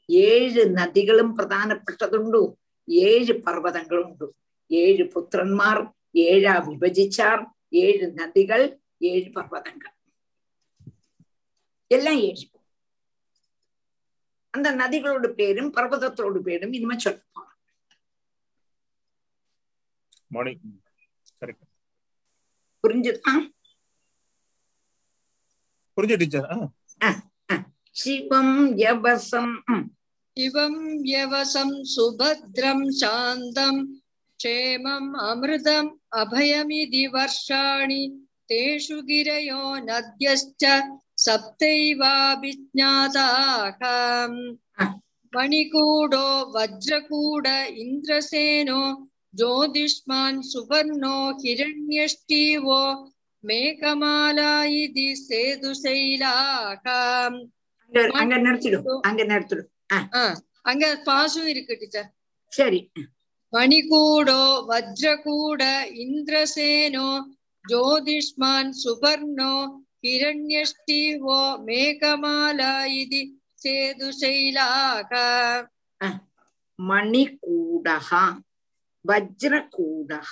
ഏഴ് നദികളും പ്രധാനപ്പെട്ടതുണ്ടു ഏഴ് പർവ്വതങ്ങളുണ്ട് ഏഴ് പുത്രന്മാർ ഏഴാ വിഭജിച്ചാർ ഏഴ് നദികൾ ഏഴ് പർവ്വതങ്ങൾ எல்லாம் ஏழு அந்த நதிகளோட பேரும் பர்வதத்தோட பேரும் இனிமே சொல்ல மணி கரெக்ட் புரிஞ்சுதா புரிஞ்சு டீச்சர் சிவம் யவசம் ம், शिवं यवसं सुभद्रं शान्तं क्षेमम् अमृतम् अभयमिति वर्षाणि तेषु गिरयो नद्यश्च सप्तैवाभिज्ञाताः मणिकूडो वज्रकूड इन्द्रसेनो ज्योतिष्मान् सुवर्णो हिरण्यष्टीवो मेघमाला इति सेतुशैलाः அங்க அங்க நிறுத்திடும் அங்க நிறுத்திடும் ஆ, அங்க பாசும் இருக்கு டீச்சர் சரி மணிகூடோ வஜ்ரகூட இந்திரசேனோ ஜோதிஷ்மான் சுபர்ணோ ஹிரண்யஷ்டிவோ மேகமாலா இது சேதுசைலாக மணிகூடக வஜ்ரகூடக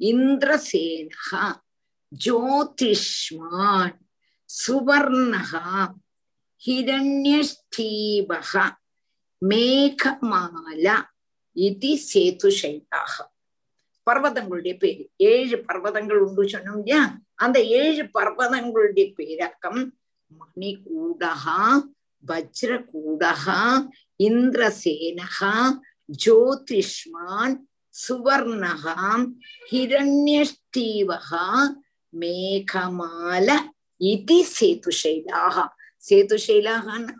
இந்திரசேனக ஜோதிஷ்மான் சுவர்ணக ஹிரண்யஷ்டீபக மேகமால இது சேதுஷைலாக பர்வதங்களுடைய பேரு ஏழு பர்வதங்கள் உண்டு சொன்னோம் இல்லையா அந்த ஏழு பர்வதங்களுடைய பேராக்கம் மணிகூடகா வஜ்ரகூடகா இந்திரசேனகா ஜோதிஷ்மான் சுவர்ணகா ஹிரண்யஷ்டீவகா மேகமால இது சேதுஷைலாக சேதுஷைலாகன்னா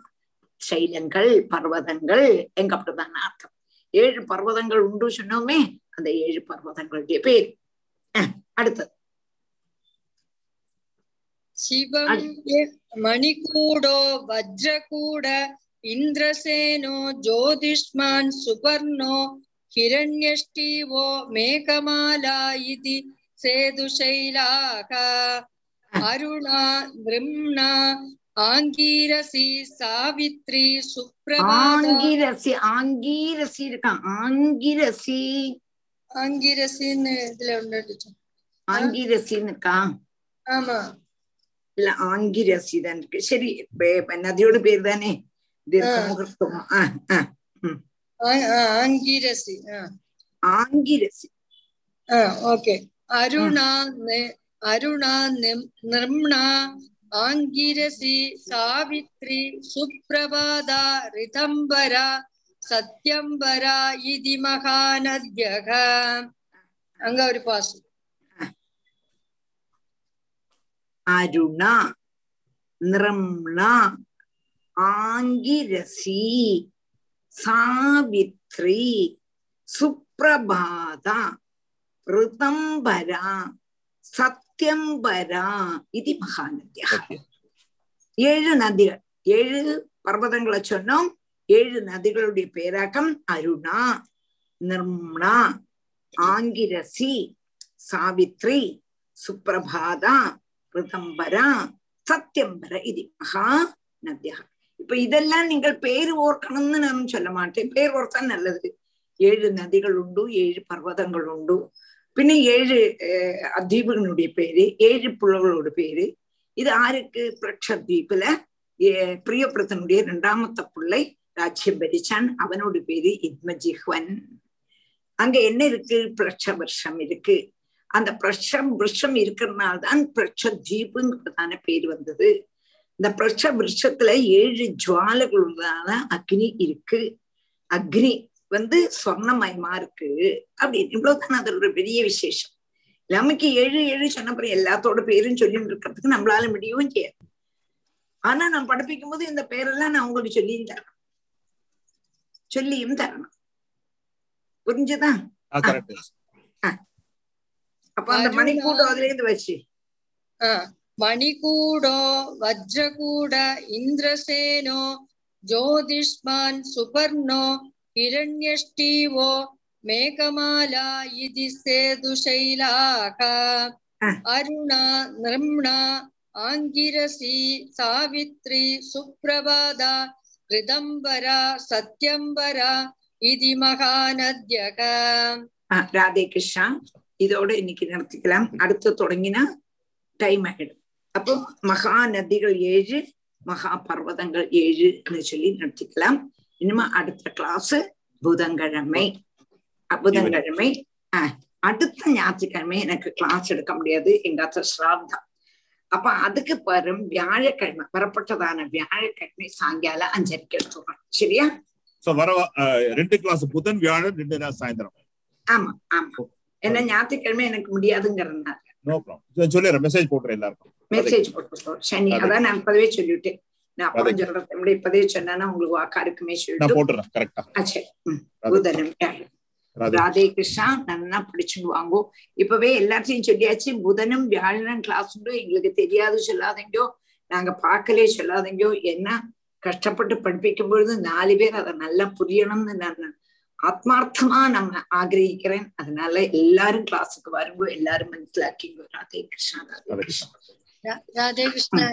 சைலங்கள் பர்வதங்கள் எங்க அப்படிதான் அர்த்தம். ஏழு பர்வதங்கள் உண்டு சொன்னோமே அந்த ஏழு பர்வதங்களுடைய பேர். அடுத்தது. शिवम् य- मणिकूडो वज्रकूड इन्द्रसेनो ज्योतिष्मान् सुपर्णो हिरण्यष्टिवो मेघमाला इति सेतुशैलाः अरुणा नृम्णा आङ्गीरसी सावित्री सुप्रभाता ஆங்கிரசி ஆங்கீரசி இருக்கான் ஆங்கிரசி ஆங்கிரசின்னு இதுல ஒண்ணு இருக்கு. ஆங்கிரசின்னு இருக்கான் ஆமா இல்ல ஆங்கிரசி தான் இருக்கு சரி நதியோட பேர் தானே ஆங்கிரசி ஆங்கிரசி ஓகே அருணா அருணா நிர்ம்ணா ஆங்கிரசி சாவித்ரி சுப்ரபாதா ரிதம்பரா சத்யம்பரா இதி மகாநத்யக அங்க ஒரு பாசு அருணா நிரம்ணா ஆங்கிரசி சாவித்ரி சுப்பிரபாதா ரிதம்பரா சத்தியம்பரா இது மகாநதியா? ஏழு நதிகள். ஏழு பர்வதங்களை சொன்னோம். ஏழு நதிகளுடைய பேராக்கம் அருணா நிர்மணா ஆங்கிரசி சாவித்ரி சுப்பிரபாதா ரிதம்பரா சத்யம்பர இது மகா நத்தியா இப்ப இதெல்லாம் நீங்கள் பேர் ஓர்க்கணும்னு நான் சொல்ல மாட்டேன். பேர் ஓர்த்தா நல்லது. ஏழு நதிகள் உண்டு ஏழு பர்வதங்கள் உண்டு. பின்ன ஏழு அஹ், அத்தீபுகளுடைய பேரு ஏழு புலகளோட பேரு. இது ஆருக்கு பிரக்ஷத்வீப்ல ஏ- பிரியபிரதனுடைய இரண்டாமத்த பிள்ளை ராஜ்யம் பரிச்சான் அவனோட பேரு இத்மஜிஹ்வன். அங்க என்ன இருக்கு? பிரக்ஷ வருஷம் இருக்கு. அந்த பிரஷம் விருஷம் இருக்கிறதுனால தான் பிரக்ஷ தீபுங்கிறதான பேர் வந்தது. இந்த பிரக்ஷ விருஷத்துல ஏழு ஜுவாலைகள் உள்ளதான அக்னி இருக்கு. அக்னி வந்து சொர்ணமயமா இருக்கு. அப்படின்னு. இவ்வளவுதான் அது ஒரு பெரிய விசேஷம். நமக்கு ஏழு ஏழு சொன்னப்புறம் எல்லாத்தோட பேரும் சொல்லிட்டு இருக்கிறதுக்கு நம்மளால முடியவும் செய்யாது. ஆனா நான் படிப்பிக்கும் போது இந்த பேரெல்லாம் நான் உங்களுக்கு சொல்லியும் தரணும். சொல்லியும் தரணும். புரிஞ்சுதான் மணிகூடோ வஜ்ரகூட இந்திரசேனோ ஜோதிஷ்மான் சுபர்ணோ ஹிரண்யஷ்டீவோ மேகமாலா இதி சேதுஷைலாக அருணா நிர்ம்ணா ஆங்கிரசி சாவித்ரி சுப்ரபாதா ரிதம்பரா சத்யம்பரா இதோட இன்னைக்கு நடத்திக்கலாம் அடுத்து தொடங்கினா டைம் ஆயிடும் அப்போ மகா நதிகள் ஏழு மகா பர்வதங்கள் ஏழுன்னு சொல்லி நடத்திக்கலாம் இனிமே அடுத்த கிளாஸ் புதன்கிழமை புதன்கிழமை ஆஹ் அடுத்த ஞாயிற்றுக்கிழமை எனக்கு கிளாஸ் எடுக்க முடியாது எங்க அத்த ஸ்ராத்தம் அப்ப அதுக்கு பரும் வியாழக்கிழமை வரப்பட்டதான வியாழக்கிழமை சாயங்காலம் அஞ்சரைக்கு எடுத்துடுறோம் சரியா வர ரெண்டு கிளாஸ் புதன் வியாழன் ரெண்டு சாயந்தரம் ஆமா ஆமா என்ன ஞாயிற்றுக்கிழமை எனக்கு முடியாதுங்கிறதுனால நோ ப்ராப்ளம் சொல்லிடுறேன். மெசேஜ் போட்டுறேன் எல்லாருக்கும். மெசேஜ் போட்டுருக்கோம் சனி அதே. அதான் நான் இப்பவே சொல்லிவிட்டேன். நான் அப்புறம். சொல்றதை விட இப்பதே சொன்னா உங்களுக்கு வாக்கா இருக்குமே நான் சொல்லிட்டு போட்டுறேன் கரெக்டா சரி. புதனும். ராதே. கிருஷ்ணா நல்லா படிச்சுட்டு வாங்கோ. இப்பவே எல்லாத்தையும் சொல்லியாச்சு. புதனும் வியாழனும் கிளாஸ் உண்டு. எங்களுக்கு தெரியாது சொல்லாதீங்கோ. நாங்க பார்க்கலே சொல்லாதீங்கோ. என்ன? கஷ்டப்பட்டு படிப்பிக்கும் பொழுது நாலு பேர் அதை நல்லா புரியணும்னு நான் ஆத்மார்த்தமா நம்ம ஆகிரகிக்கிறேன் அதனால எல்லாரும் கிளாஸுக்கு வருவோம் எல்லாரும் மனசிலாக்கிங்க ராதே கிருஷ்ணா ராதே கிருஷ்ணா. ராதே கிருஷ்ணா